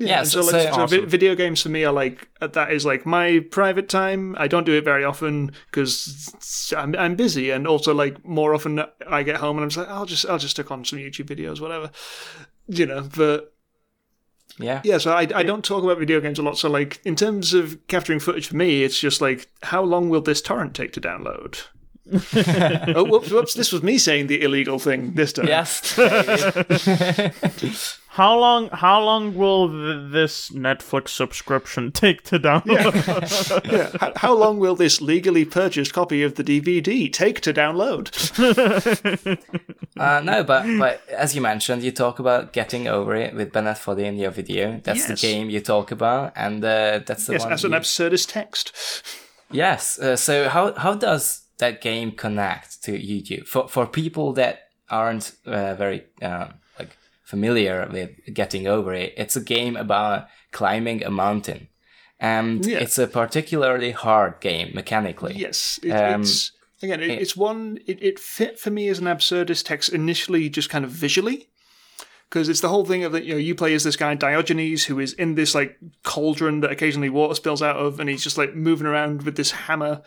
Yeah, and so- so, like, so- so Awesome. video games for me are like uh, that is like my private time. I don't do it very often because I'm I'm busy, and also like more often I get home and I'm just like I'll just I'll just stick on some YouTube videos, whatever, you know. But Yeah. yeah, so I I don't talk about video games a lot. So like in terms of capturing footage for me, it's just like how long will this torrent take to download? oh, whoops, whoops! This was me saying the illegal thing this time. Yes. How long? How long will th- this Netflix subscription take to download? Yeah. How, how long will this legally purchased copy of the DVD take to download? Uh, no, but but as you mentioned, you talk about getting over it with Bennett Foddy in your video. That's Yes. the game you talk about, and uh, that's the Yes, one. as an you- absurdist text. Yes. Uh, so how how does that game connect to YouTube for for people that aren't uh, very uh, like familiar with getting over it? It's a game about climbing a mountain. And Yeah. it's a particularly hard game mechanically. Yes, it, Um, it's again, it, it's one. It, it fit for me as an absurdist text initially, just kind of visually, because it's the whole thing of that. You know, you play as this guy Diogenes who is in this like cauldron that occasionally water spills out of, and he's just like moving around with this hammer,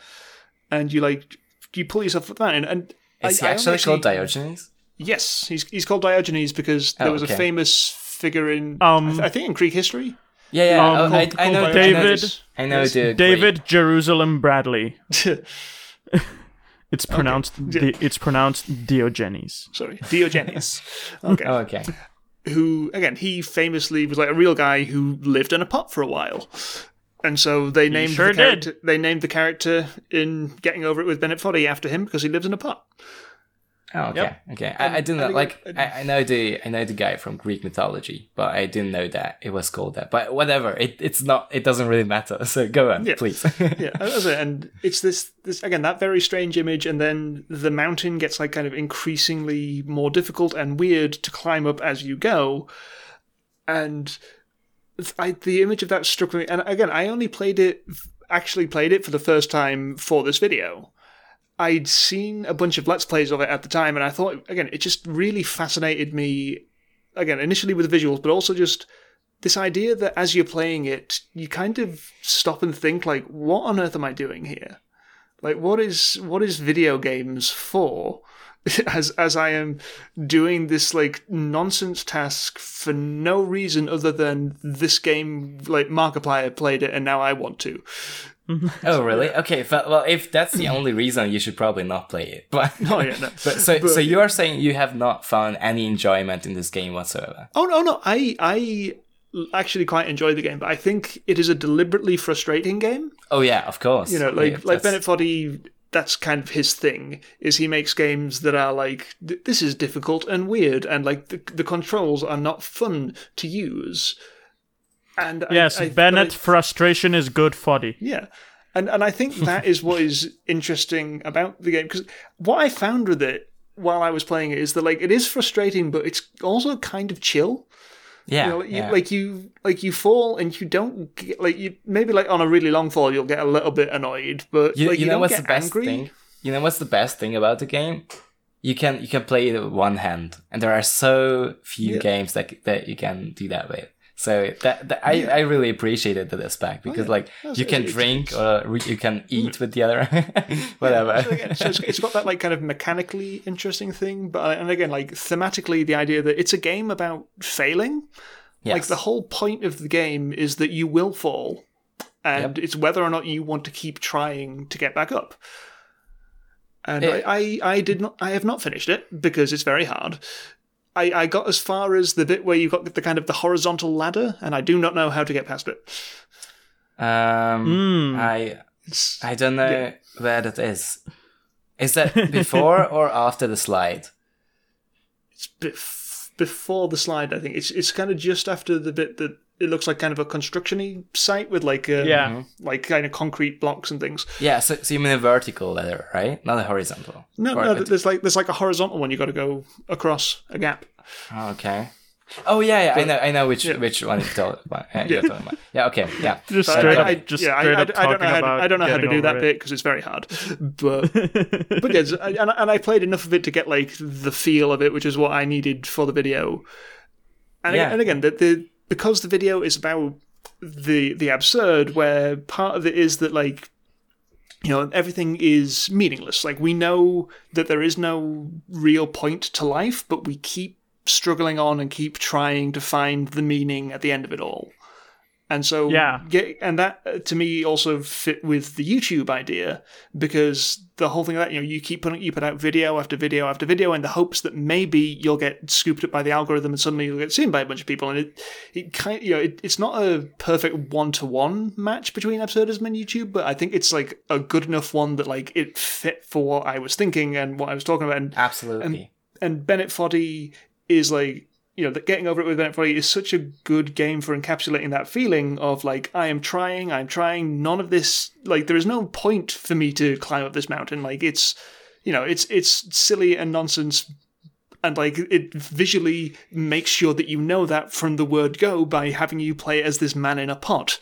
and you like you pull yourself up that, mountain. And Is I, he I actually called Diogenes? Yes, he's he's called Diogenes because there Oh, was okay. a famous figure in Um, I, th- I think in Greek history. Yeah, yeah. Um, oh, I, called- I know David- I know, I know the David Jerusalem Bradley. It's pronounced di- it's pronounced Diogenes. Sorry, Diogenes. Okay. Oh, okay. who again he famously was like a real guy who lived in a pot for a while and so they named sure the character did. they named the character in getting over it with bennett foddy after him because he lives in a pot Oh, okay, okay. I, I didn't know. Like, I- I, I know the I know the guy from Greek mythology, but I didn't know that it was called that. But whatever, it it's not. It doesn't really matter. So go on, Yeah. please. yeah and it's this this again that very strange image and then the mountain gets like kind of increasingly more difficult and weird to climb up as you go and I, the image of that struck me and again i only played it actually played it for the first time for this video i'd seen a bunch of let's plays of it at the time and i thought again it just really fascinated me again initially with the visuals but also just this idea that as you're playing it, you kind of stop and think like, what on earth am I doing here? Like, what is what is video games for? As as I am doing this like nonsense task for no reason other than this game like Markiplier played it and now I want to. oh, really? Okay. But, uh, well, if that's the only reason, you should probably not play it. But Oh yeah, no. but so But- so you are saying you have not found any enjoyment in this game whatsoever? Oh no, no, I I actually quite enjoy the game, but I think it is a deliberately frustrating game. Oh yeah, of course. you know, Yeah, like like Bennett Foddy. That's kind of his thing. Is he makes games that are like this is difficult and weird, and like the the controls are not fun to use. And Yes, I, Bennett I- frustration is good foddy. yeah, and and I think that is what is interesting about the game because what I found with it while I was playing it is that like it is frustrating, but it's also kind of chill. yeah, You know, you, yeah. like you like you fall and you don't get, like you maybe like on a really long fall you'll get a little bit annoyed, but you, like, you you, know don't what's get the best angry. thing? You know what's the best thing about the game? You can you can play it with one hand, and there are so few Yeah. games that that you can do that with. So that, that I, I really appreciated that aspect oh, because Oh, yeah. like That's- you can drink or re- you can eat with the other whatever. So again, so it's, it's got that like kind of mechanically interesting thing, but and again like thematically the idea that it's a game about failing. yes. Like the whole point of the game is that you will fall, and it's whether or not you want to keep trying to get back up. And It- I, I, I did not. I have not finished it because it's very hard. I, I got as far as the bit where you've got the kind of the horizontal ladder, and I do not know how to get past it. um, Mm. I I don't know where that is. Is that before or after the slide? it's bef- before the slide. I think it's it's kind of just after the bit that it looks like kind of a constructiony site with like um, Yeah. like kind of concrete blocks and things. Yeah, so, so you mean a vertical ladder, right? Not a horizontal. No, Or no, a- there's like there's like a horizontal one. You got to go across a gap. Oh, okay. Oh yeah, yeah, I know, I know which yeah. which one you're talking about. Yeah, you're talking about. Yeah, okay, yeah. Just So straight I, up, I, just yeah, I, straight I, up I don't know talking how to, I don't know how to do that over bit because it's very hard. But but yes, I- and, and I played enough of it to get like the feel of it, which is what I needed for the video. And, Yeah. and again, the, the because the video is about the the absurd, where part of it is that like you know everything is meaningless. Like we know that there is no real point to life, but we keep struggling on and keep trying to find the meaning at the end of it all. And so, Yeah. and that uh, to me also fit with the YouTube idea because the whole thing of that, you know, you keep putting, you put out video after video after video in the hopes that maybe you'll get scooped up by the algorithm and suddenly you'll get seen by a bunch of people. And it, it kind, you know, it, it's not a perfect one to one match between absurdism and YouTube, but I think it's like a good enough one that like it fit for what I was thinking and what I was talking about. And Absolutely. and Bennett Foddy is like you know that getting over it with Bennett Foddy is such a good game for encapsulating that feeling of like I am trying, I'm trying. None of this like there is no point for me to climb up this mountain. Like it's you know it's it's silly and nonsense and like it visually makes sure that you know that from the word go by having you play as this man in a pot.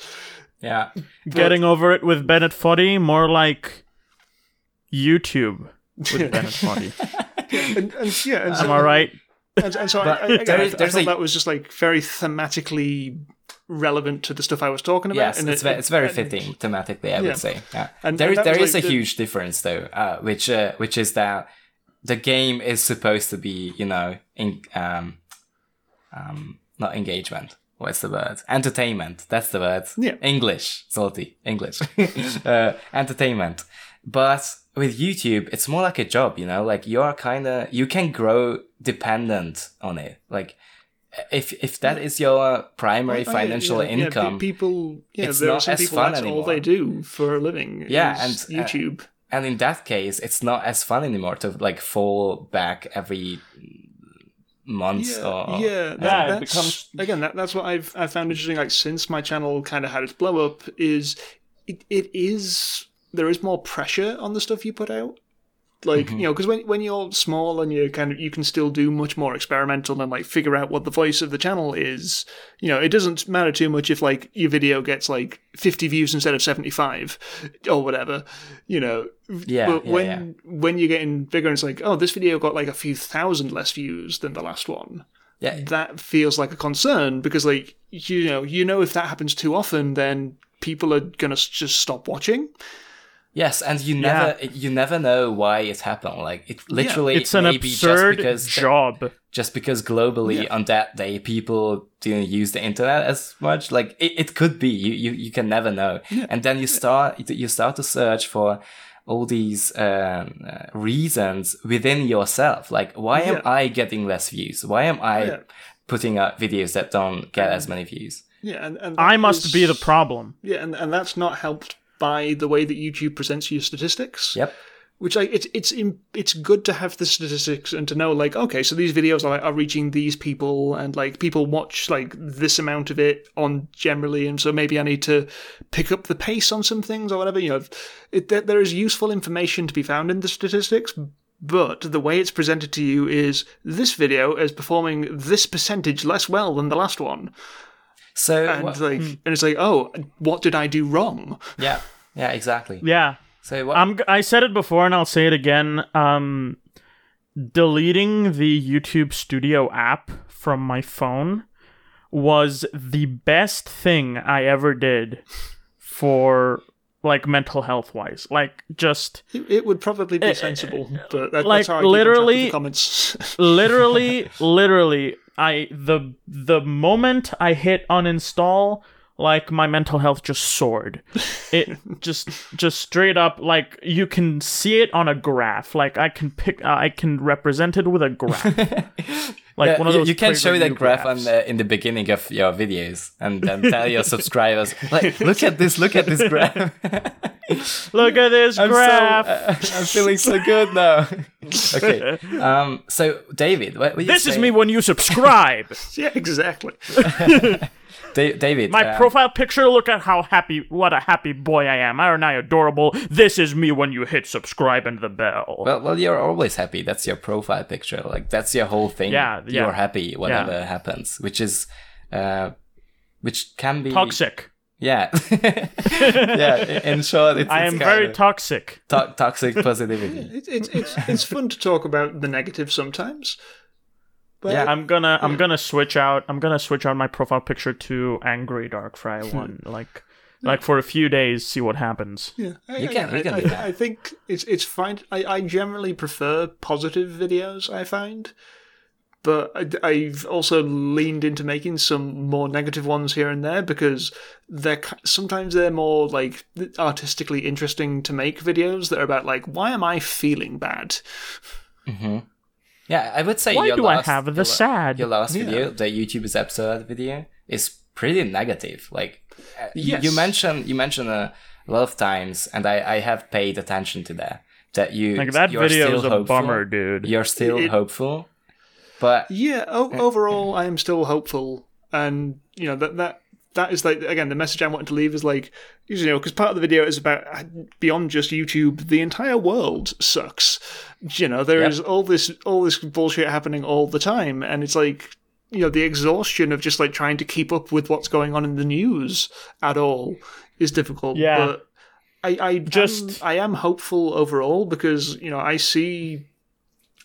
Yeah. Getting over it with Bennett Foddy, more like YouTube with Bennett Foddy. And, and yeah, and so, Am I right? And, and so I, I, again, there I, I thought a- that was just like very thematically relevant to the stuff I was talking about. Yes, and it's, it- ve- it's very fitting thematically, I Yeah. would say. Yeah. And- there and there is like a the- huge difference though, uh, which uh, which is that the game is supposed to be, you know, in, um, um, not engagement. What's the word? Entertainment. That's the word. Yeah. English. Salty. English. uh, entertainment. But with YouTube, it's more like a job, you know, like you're kind of, you can grow dependent on it. Like, if, if that is your primary Oh, financial yeah, yeah, income, people, yeah, it's there are not some as people fun that's all they do for a living. Yeah, and, uh, YouTube. and in that case it's not as fun anymore to like fall back every month yeah, or yeah, that, Yeah, becomes- again that, that's what I've I found interesting. Like since my channel kind of had its blow up, is it, it is there is more pressure on the stuff you put out. Like Mm-hmm. you know, because when when you're small and you kind of you can still do much more experimental and like figure out what the voice of the channel is. You know, it doesn't matter too much if like your video gets like 50 views instead of 75 or whatever. You know, Yeah, But yeah, when yeah. when you're getting bigger, and it's like, oh, this video got like a few thousand less views than the last one yeah that feels like a concern because like you know you know if that happens too often then people are gonna just stop watching yes and you never you never know why it happened. Like it literally It's an be absurd just because job. just because globally on that day people didn't use the internet as much like it, it could be. You, you you can never know. And then you start you start to search for all these um, uh, reasons within yourself. Like why am i getting less views? Why am i Yeah. putting out videos that don't get as many views? Yeah and, and I must is- be the problem. yeah and, and that's not helped by the way that youtube presents your statistics. Yep. Which like it's it's it's good to have the statistics and to know like okay so these videos are, are reaching these people and like people watch like this amount of it on generally and so maybe i need to pick up the pace on some things or whatever you know. It, there, there is useful information to be found in the statistics but the way it's presented to you is this video is performing this percentage less well than the last one so and what- like and it's like oh what did i do wrong yeah yeah exactly Yeah. so what I'm, g- I said it before and I'll say it again. Um, deleting the YouTube Studio app from my phone was the best thing I ever did for like mental health wise. Like just it, would probably be eh, eh, sensible eh, but that, like, that's how I keep in track of literally- the comments literally literally I the the moment I hit uninstall like my mental health just soared. It just just straight up like you can see it on a graph. Like i can pick i can represent it with a graph. Like Yeah, one of those you can show that graph on the, in the beginning of your videos and then tell your subscribers like look at this look at this graph. Look at this I'm graph. so uh, I'm feeling so good now. Okay um so David what were you this is me when you subscribe. Yeah, exactly. Da- David my uh, profile picture look at how happy what a happy boy i am aren't i adorable this is me when you hit subscribe and the bell well, well, you're always happy. That's your profile picture. Like that's your whole thing. Yeah, yeah. You're happy whatever happens, which is, uh, which can be toxic Yeah, yeah. In short, it's, i am kind very toxic to- toxic positivity. It, it's it's it's fun to talk about the negative sometimes. But Yeah. I'm gonna I'm gonna switch out I'm gonna switch out my profile picture to angry dark fry hmm. one like like for a few days see what happens. yeah, I, You can- I, you can I, do that. I think it's it's fine. I, I generally prefer positive videos. I find, but I, I've also leaned into making some more negative ones here and there because they're sometimes they're more like artistically interesting to make videos that are about like why am I feeling bad? Mm-hmm. Yeah, I would say Why your do I last, have the your sad? Your last Yeah. video, the YouTube's absurd video, is pretty negative. Like uh, you- you mentioned, you mentioned a lot of times, and I, I have paid attention to that. That you Like that you're video still is a hopeful. bummer, dude. You're still It- hopeful, but Yeah, o- overall, I am still hopeful, and you know that that that is like again the message I wanted to leave is like you know because part of the video is about beyond just YouTube, the entire world sucks. You know there Yep. is all this all this bullshit happening all the time, and it's like you know the exhaustion of just like trying to keep up with what's going on in the news at all is difficult. Yeah. but I, I Just- am, I am hopeful overall because you know I see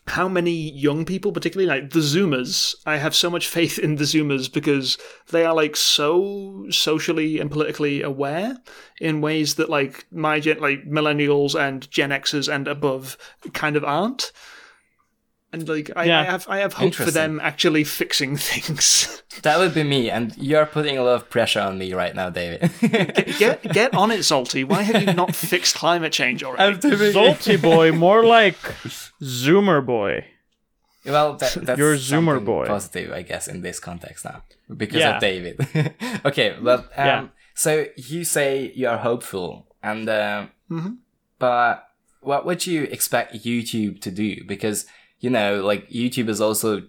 how many young people, particularly like the Zoomers, I have so much faith in the Zoomers because they are like so socially and politically aware in ways that like my gen, like millennials and Gen Xers and above kind of aren't. And like I, Yeah. I have I have hope for them actually fixing things. That would be me, and you're putting a lot of pressure on me right now, David. get get on it, Salty. Why have you not fixed climate change already? Salty boy, more like Zoomer boy. Well, that, that's You're a Zoomer boy. positive, I guess, in this context now because Yeah. of David. okay, but um, Yeah. so you say you are hopeful, and uh, Mhm. but what would you expect YouTube to do? Because you know, like YouTube is also,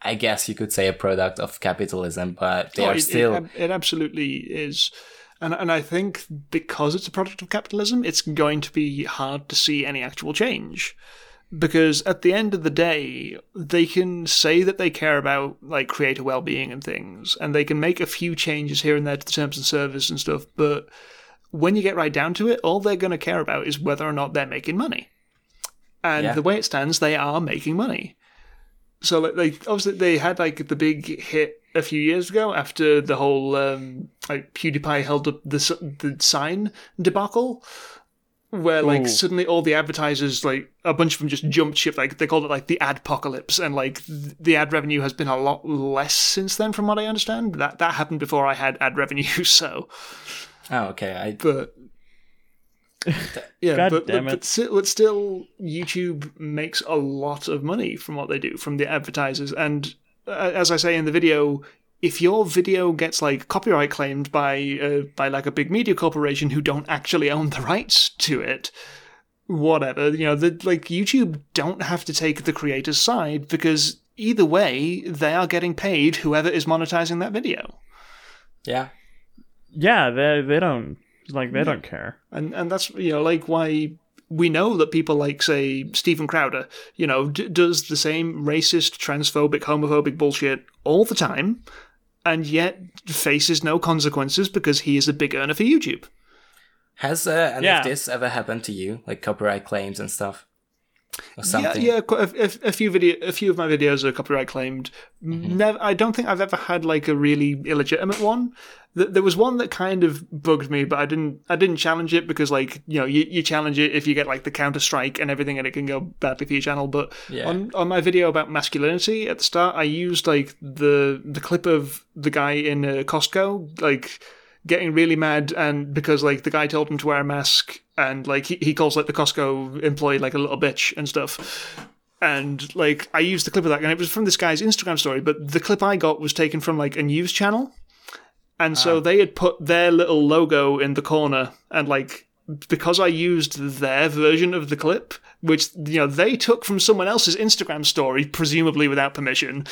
I guess you could say, a product of capitalism, but they Oh, are it, still. It, it absolutely is. And, and I think because it's a product of capitalism, it's going to be hard to see any actual change. Because at the end of the day, they can say that they care about like creator well-being and things, and they can make a few changes here and there to the terms and service and stuff. But when you get right down to it, all they're going to care about is whether or not they're making money. And Yeah. the way it stands, they are making money. So like, they obviously they had like the big hit a few years ago after the whole um, like PewDiePie held up the the sign debacle, where like Ooh. suddenly all the advertisers like a bunch of them just jumped ship. Like they called it like the adpocalypse, and like the ad revenue has been a lot less since then, from what I understand. That that happened before I had ad revenue, so Oh, okay. I but. Yeah, God but, damn but, it. but, still, but still, YouTube makes a lot of money from what they do from the advertisers. And uh, as I say in the video, if your video gets like copyright claimed by uh, by like a big media corporation who don't actually own the rights to it, whatever you know, the, like YouTube don't have to take the creator's side because either way they are getting paid whoever is monetizing that video. yeah. Yeah, they they don't like they don't care. and and that's you know like why we know that people like say Steven Crowder, you know, d- does the same racist, transphobic, homophobic bullshit all the time, and yet faces no consequences because he is a big earner for YouTube. Has uh, any Yeah. of this ever happened to you, like copyright claims and stuff, or something? Yeah, yeah. A, a, a few video, a few of my videos are copyright claimed. Mm-hmm. Never, I don't think I've ever had like a really illegitimate one. There was one that kind of bugged me, but I didn't. I didn't challenge it because, like, you know, you, you challenge it if you get like the counter strike and everything, and it can go badly for your channel. But Yeah. on on my video about masculinity at the start, I used like the the clip of the guy in uh, Costco, like getting really mad and because like the guy told him to wear a mask and like he, he calls like the Costco employee like a little bitch and stuff. And like I used the clip of that and it was from this guy's Instagram story, but the clip I got was taken from like a news channel. And so ah. they had put their little logo in the corner and like because I used their version of the clip, which you know they took from someone else's Instagram story, presumably without permission.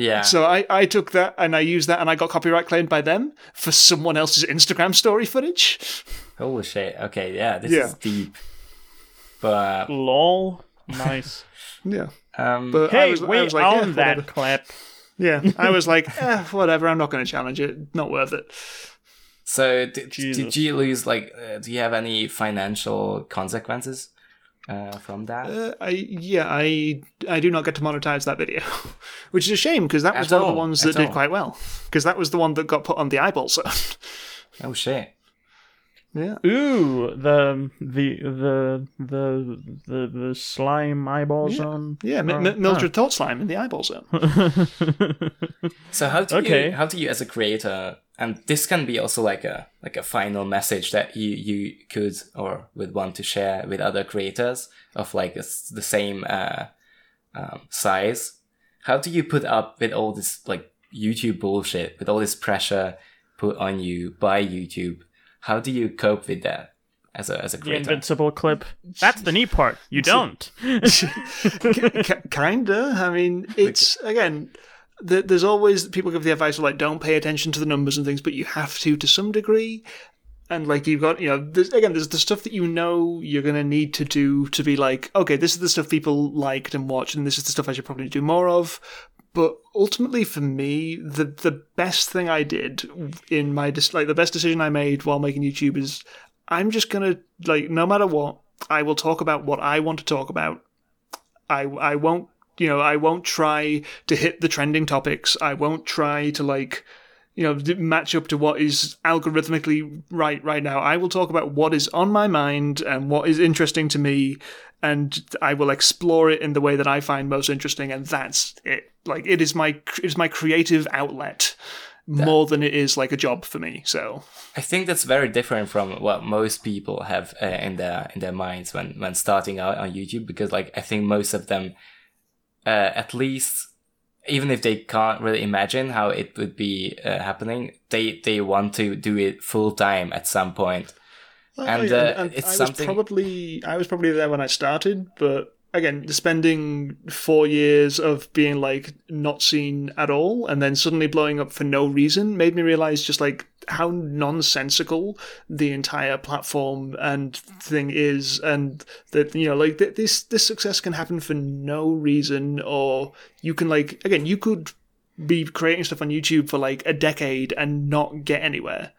Yeah. So I, I took that and I used that and I got copyright claimed by them for someone else's Instagram story footage. Holy shit. Okay, yeah, this Yeah. is deep. But Lol. Nice. Yeah. um, But I hey, was, I was like, own eh, that whatever. clip. Yeah. I was like, eh, whatever, I'm not going to challenge it. Not worth it. so did, did you lose like? Uh, do you have any financial consequences uh, from that? Uh, I yeah, I I do not get to monetize that video, which is a shame because that was At one of the ones at that did all. quite well. Because that was the one that got put on the eyeball zone. oh shit. yeah. Ooh, the the the the the the slime eyeball zone. Yeah, Mi- Oh, Mi- Mildred Thought Slime in the eyeball zone. So how do Okay. you how do you as a creator and this can be also like a like a final message that you you could or would want to share with other creators of like this, the same uh, um, size. How do you put up with all this like YouTube bullshit with all this pressure put on you by YouTube? How do you cope with that as a as a the invincible clip. That's the neat part. You don't. K- kinda. I mean, it's again. Th- there's always people give the advice of like don't pay attention to the numbers and things, but you have to to some degree. And like you've got, you know, there's, again, there's the stuff that you know you're gonna need to do to be like, okay, this is the stuff people liked and watched, and this is the stuff I should probably do more of. But ultimately, for me, the the best thing I did in my like the best decision I made while making YouTube is I'm just gonna like no matter what, I will talk about what I want to talk about. I I won't you know I won't try to hit the trending topics. I won't try to like you know match up to what is algorithmically right right now. I will talk about what is on my mind and what is interesting to me and I will explore it in the way that I find most interesting and that's it. Like it is my it is my creative outlet more than it is like a job for me. So I think that's very different from what most people have uh, in their in their minds when when starting out on YouTube because like I think most of them uh, at least even if they can't really imagine how it would be uh, happening they they want to do it full time at some point. And, uh, yeah, it's I something was probably I was probably there when I started, but again, spending four years of being like not seen at all, and then suddenly blowing up for no reason, made me realize just like how nonsensical the entire platform and thing is, and that you know like th- this this success can happen for no reason, or you can like again you could be creating stuff on YouTube for like a decade and not get anywhere.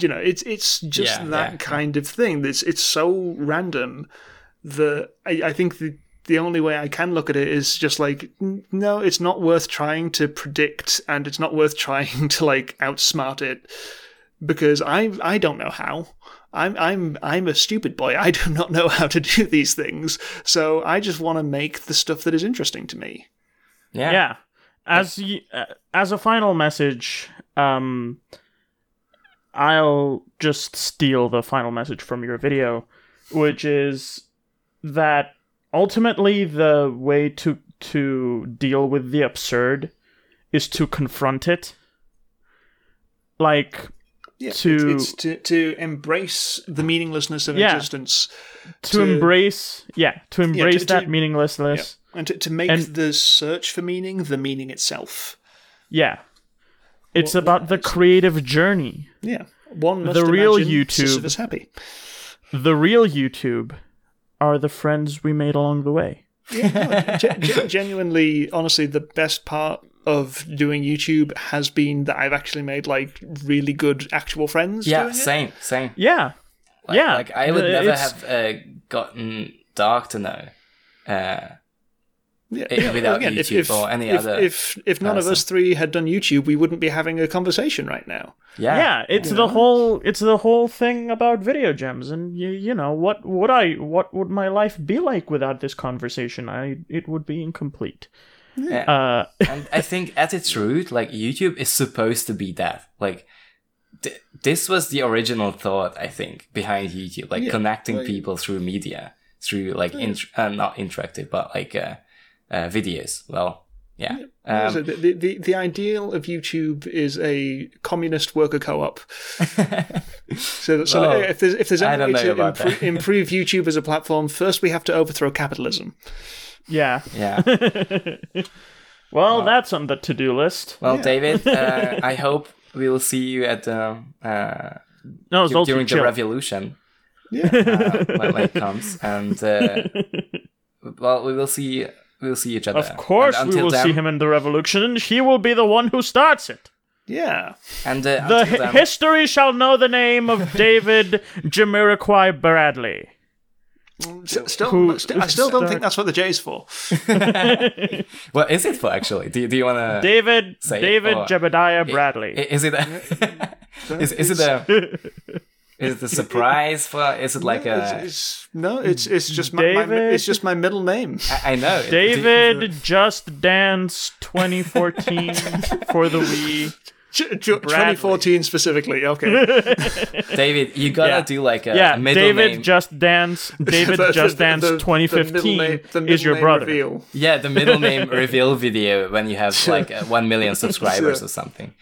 You know it's it's just Yeah, that yeah. kind of thing. It's it's so random that I, I think the the only way I can look at it is just like no it's not worth trying to predict and it's not worth trying to like outsmart it. Because I I don't know how. I'm I'm I'm a stupid boy. I do not know how to do these things. So I just want to make the stuff that is interesting to me. Yeah, yeah. As y- uh, as a final message um i'll just steal the final message from your video which is that ultimately the way to to deal with the absurd is to confront it like yeah To- it's, it's to to embrace the meaninglessness of Yeah. existence to, To- embrace yeah to embrace to- that to- meaninglessness and to, to make And- the search for meaning the meaning itself. yeah it's What- about the creative journey Yeah, one must The real YouTube- Sisyphus happy. the real youtube are the friends we made along the way Ge- ge- genuinely, honestly, the best part of doing YouTube has been that I've actually made like really good actual friends. yeah doing it. same same yeah like, Yeah, like I would never it's- have uh, gotten Dark to know uh, Yeah, yeah, without again, if, YouTube if, or any if, other If if none of us three had done YouTube, we wouldn't be having a conversation right now. yeah. Yeah it's the whole it's the whole thing about video gems and you, you know what would i what would my life be like without this conversation? I it would be incomplete. Yeah. uh and I think at its root, like YouTube is supposed to be that. Like th- this was the original thought, I think, behind YouTube, like Yeah, connecting like- people through media, through like int- uh, not interactive, but like uh, uh, videos. Well, yeah, um, so the, the, the the ideal of YouTube is a communist worker co-op. So, so Well, if there's if there's any way to about impro- improve YouTube as a platform, first we have to overthrow capitalism. yeah yeah. well that's on the to-do list Well, David, uh, I hope we will see you at the uh, no it's during the chill. revolution Yeah. uh, when, when it comes, and uh, well, we will see. We will see each other. of course And we will then, see him in the revolution he will be the one who starts it yeah. And uh, the until hi- then- history shall know the name of david jamiroquai bradley Still, Who- st- I still don't think that's what the J's for. What is it for actually? Do, do you want to? david Say it, david or- jebediah bradley Is it? A, is, is it a? Is it a surprise for? Is it like It's, a? it's, no, it's it's just my, my it's just my middle name. I I know. Do- David Just Dance 2014 for the Wii. J- j- 2014 specifically. Okay. David, you gotta Yeah. do like a, yeah, middle David name. Just Dance. David The- Just the- Dance the- the 2015 name- is your brother. Reveal. yeah, the middle name reveal video when you have like uh, one million subscribers Sure. or something.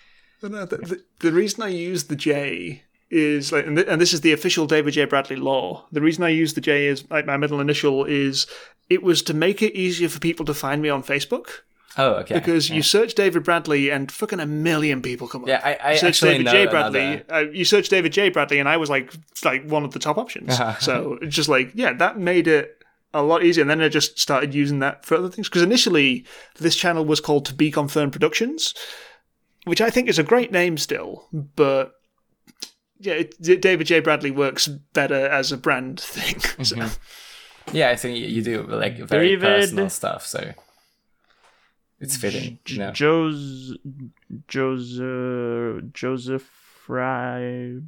No, no, the, the, the reason I use the J is like, and, th- and this is the official David J. Bradley law. The reason I use the J is like my middle initial is it was to make it easier for people to find me on Facebook. Oh, okay. because yeah. you search David Bradley and fucking a million people come up. Yeah, I, I You search actually David know J. Bradley. Uh, you search David J. Bradley, and I was like, like one of the top options. Uh-huh. So it's just like, yeah, that made it a lot easier. And then I just started using that for other things because initially this channel was called To Be Confirmed Productions, which I think is a great name still, but. Yeah, it, David J. Bradley works better as a brand thing. So, Mm-hmm. Yeah, I think you, you do like very David- personal stuff, so it's fitting. You know? Joe's Joseph Joseph Fry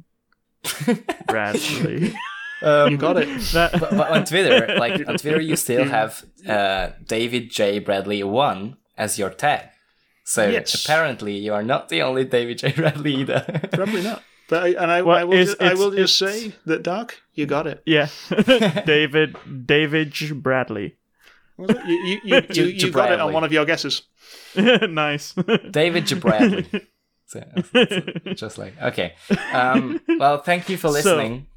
Bradley. you got it. that but, but on Twitter, like on Twitter, you still have uh, David J. Bradley one as your tag. So Yes. apparently, you are not the only David J. Bradley either. Probably not. But I, and I, Well, I will, it's- ju- I will just say that Doc, you got it. yeah, David David J. Bradley. You, you, you, you, you got it on one of your guesses. nice. David J. Bradley. So, just like okay. Um, well, thank you for So- listening.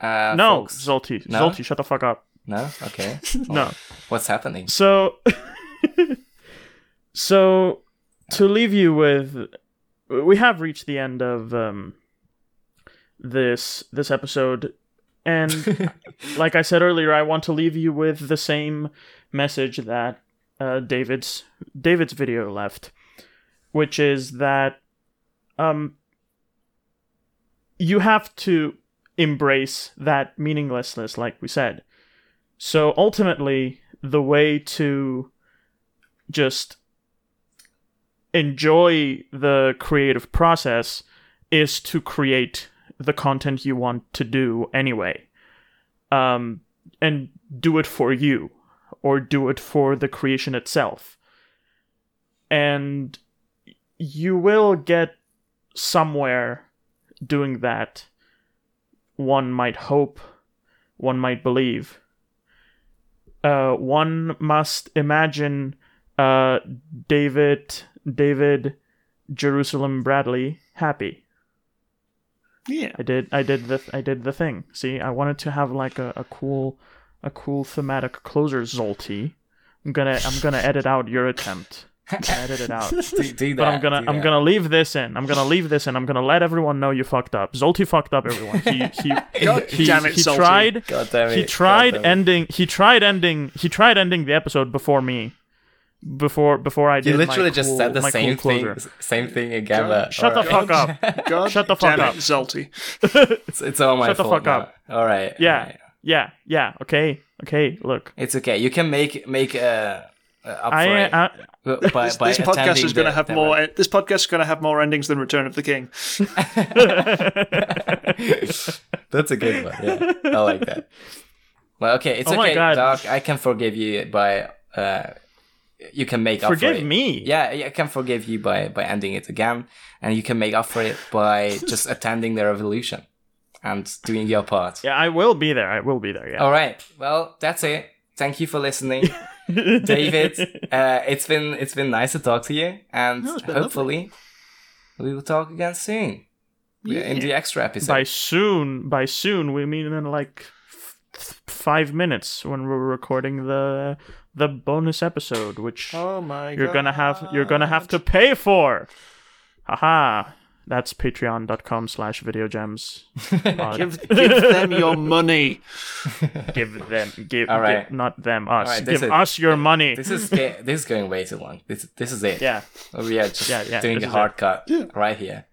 uh, no, folks. Zolty, No? Zolty, shut the fuck up. No. Okay. No. What's happening? So, so to leave you with, we have reached the end of um, this this episode, and like I said earlier, I want to leave you with the same message that uh, David's David's video left, which is that um, you have to embrace that meaninglessness, like we said. So ultimately, the way to just enjoy the creative process is to create the content you want to do anyway. Um, and do it for you, or do it for the creation itself. And you will get somewhere doing that. One might hope, one might believe uh, one must imagine uh, David David Jerusalem Bradley happy. Yeah. I did I did the I did the thing. See, I wanted to have like a, a cool a cool thematic closer Zolty. I'm gonna I'm gonna edit out your attempt. Edit it out. Do, do But I'm gonna I'm gonna leave this in. I'm gonna leave this in. I'm gonna let everyone know you fucked up. Zolty fucked up everyone. He he God he, damn it, he tried God damn it. he tried ending he tried ending he tried ending the episode before me before before I did You literally my just cool- said the same cool thing, closer. same thing again. God, but Shut the alright. fuck up. God Shut the fuck up. Zolty. It's, it's all my fault. Shut the fault fuck up. All right. Yeah. all right. Yeah, yeah, okay, okay. Look, It's okay. You can make make uh, uh, up I, for it I uh, by, This, by this podcast is going to the- have the- more. This podcast is going to have more endings than Return of the King. That's a good one. Yeah, I like that. Well, okay, it's Oh okay, God. Doc. I can forgive you by. Uh, you can make up for it. forgive me. Yeah, I can forgive you by by ending it again, and you can make up for it by just attending the revolution and doing your part. Yeah, I will be there. I will be there. Yeah. All right. Well, that's it. Thank you for listening, David. Uh, it's been it's been nice to talk to you, and No, it's been hopefully we will talk again soon Yeah. in the extra episode. by soon, by soon, we mean in like f- five minutes when we're recording the the bonus episode, which Oh my you're gonna have you're gonna have to pay for. Haha. That's patreon.com slash videogems. Uh, give, give them your money. give them give, All right. give- not them us. right, give is- us your money. This is this is going way too long. This this is it. yeah. We are just Yeah, yeah, doing a hard it. cut right here.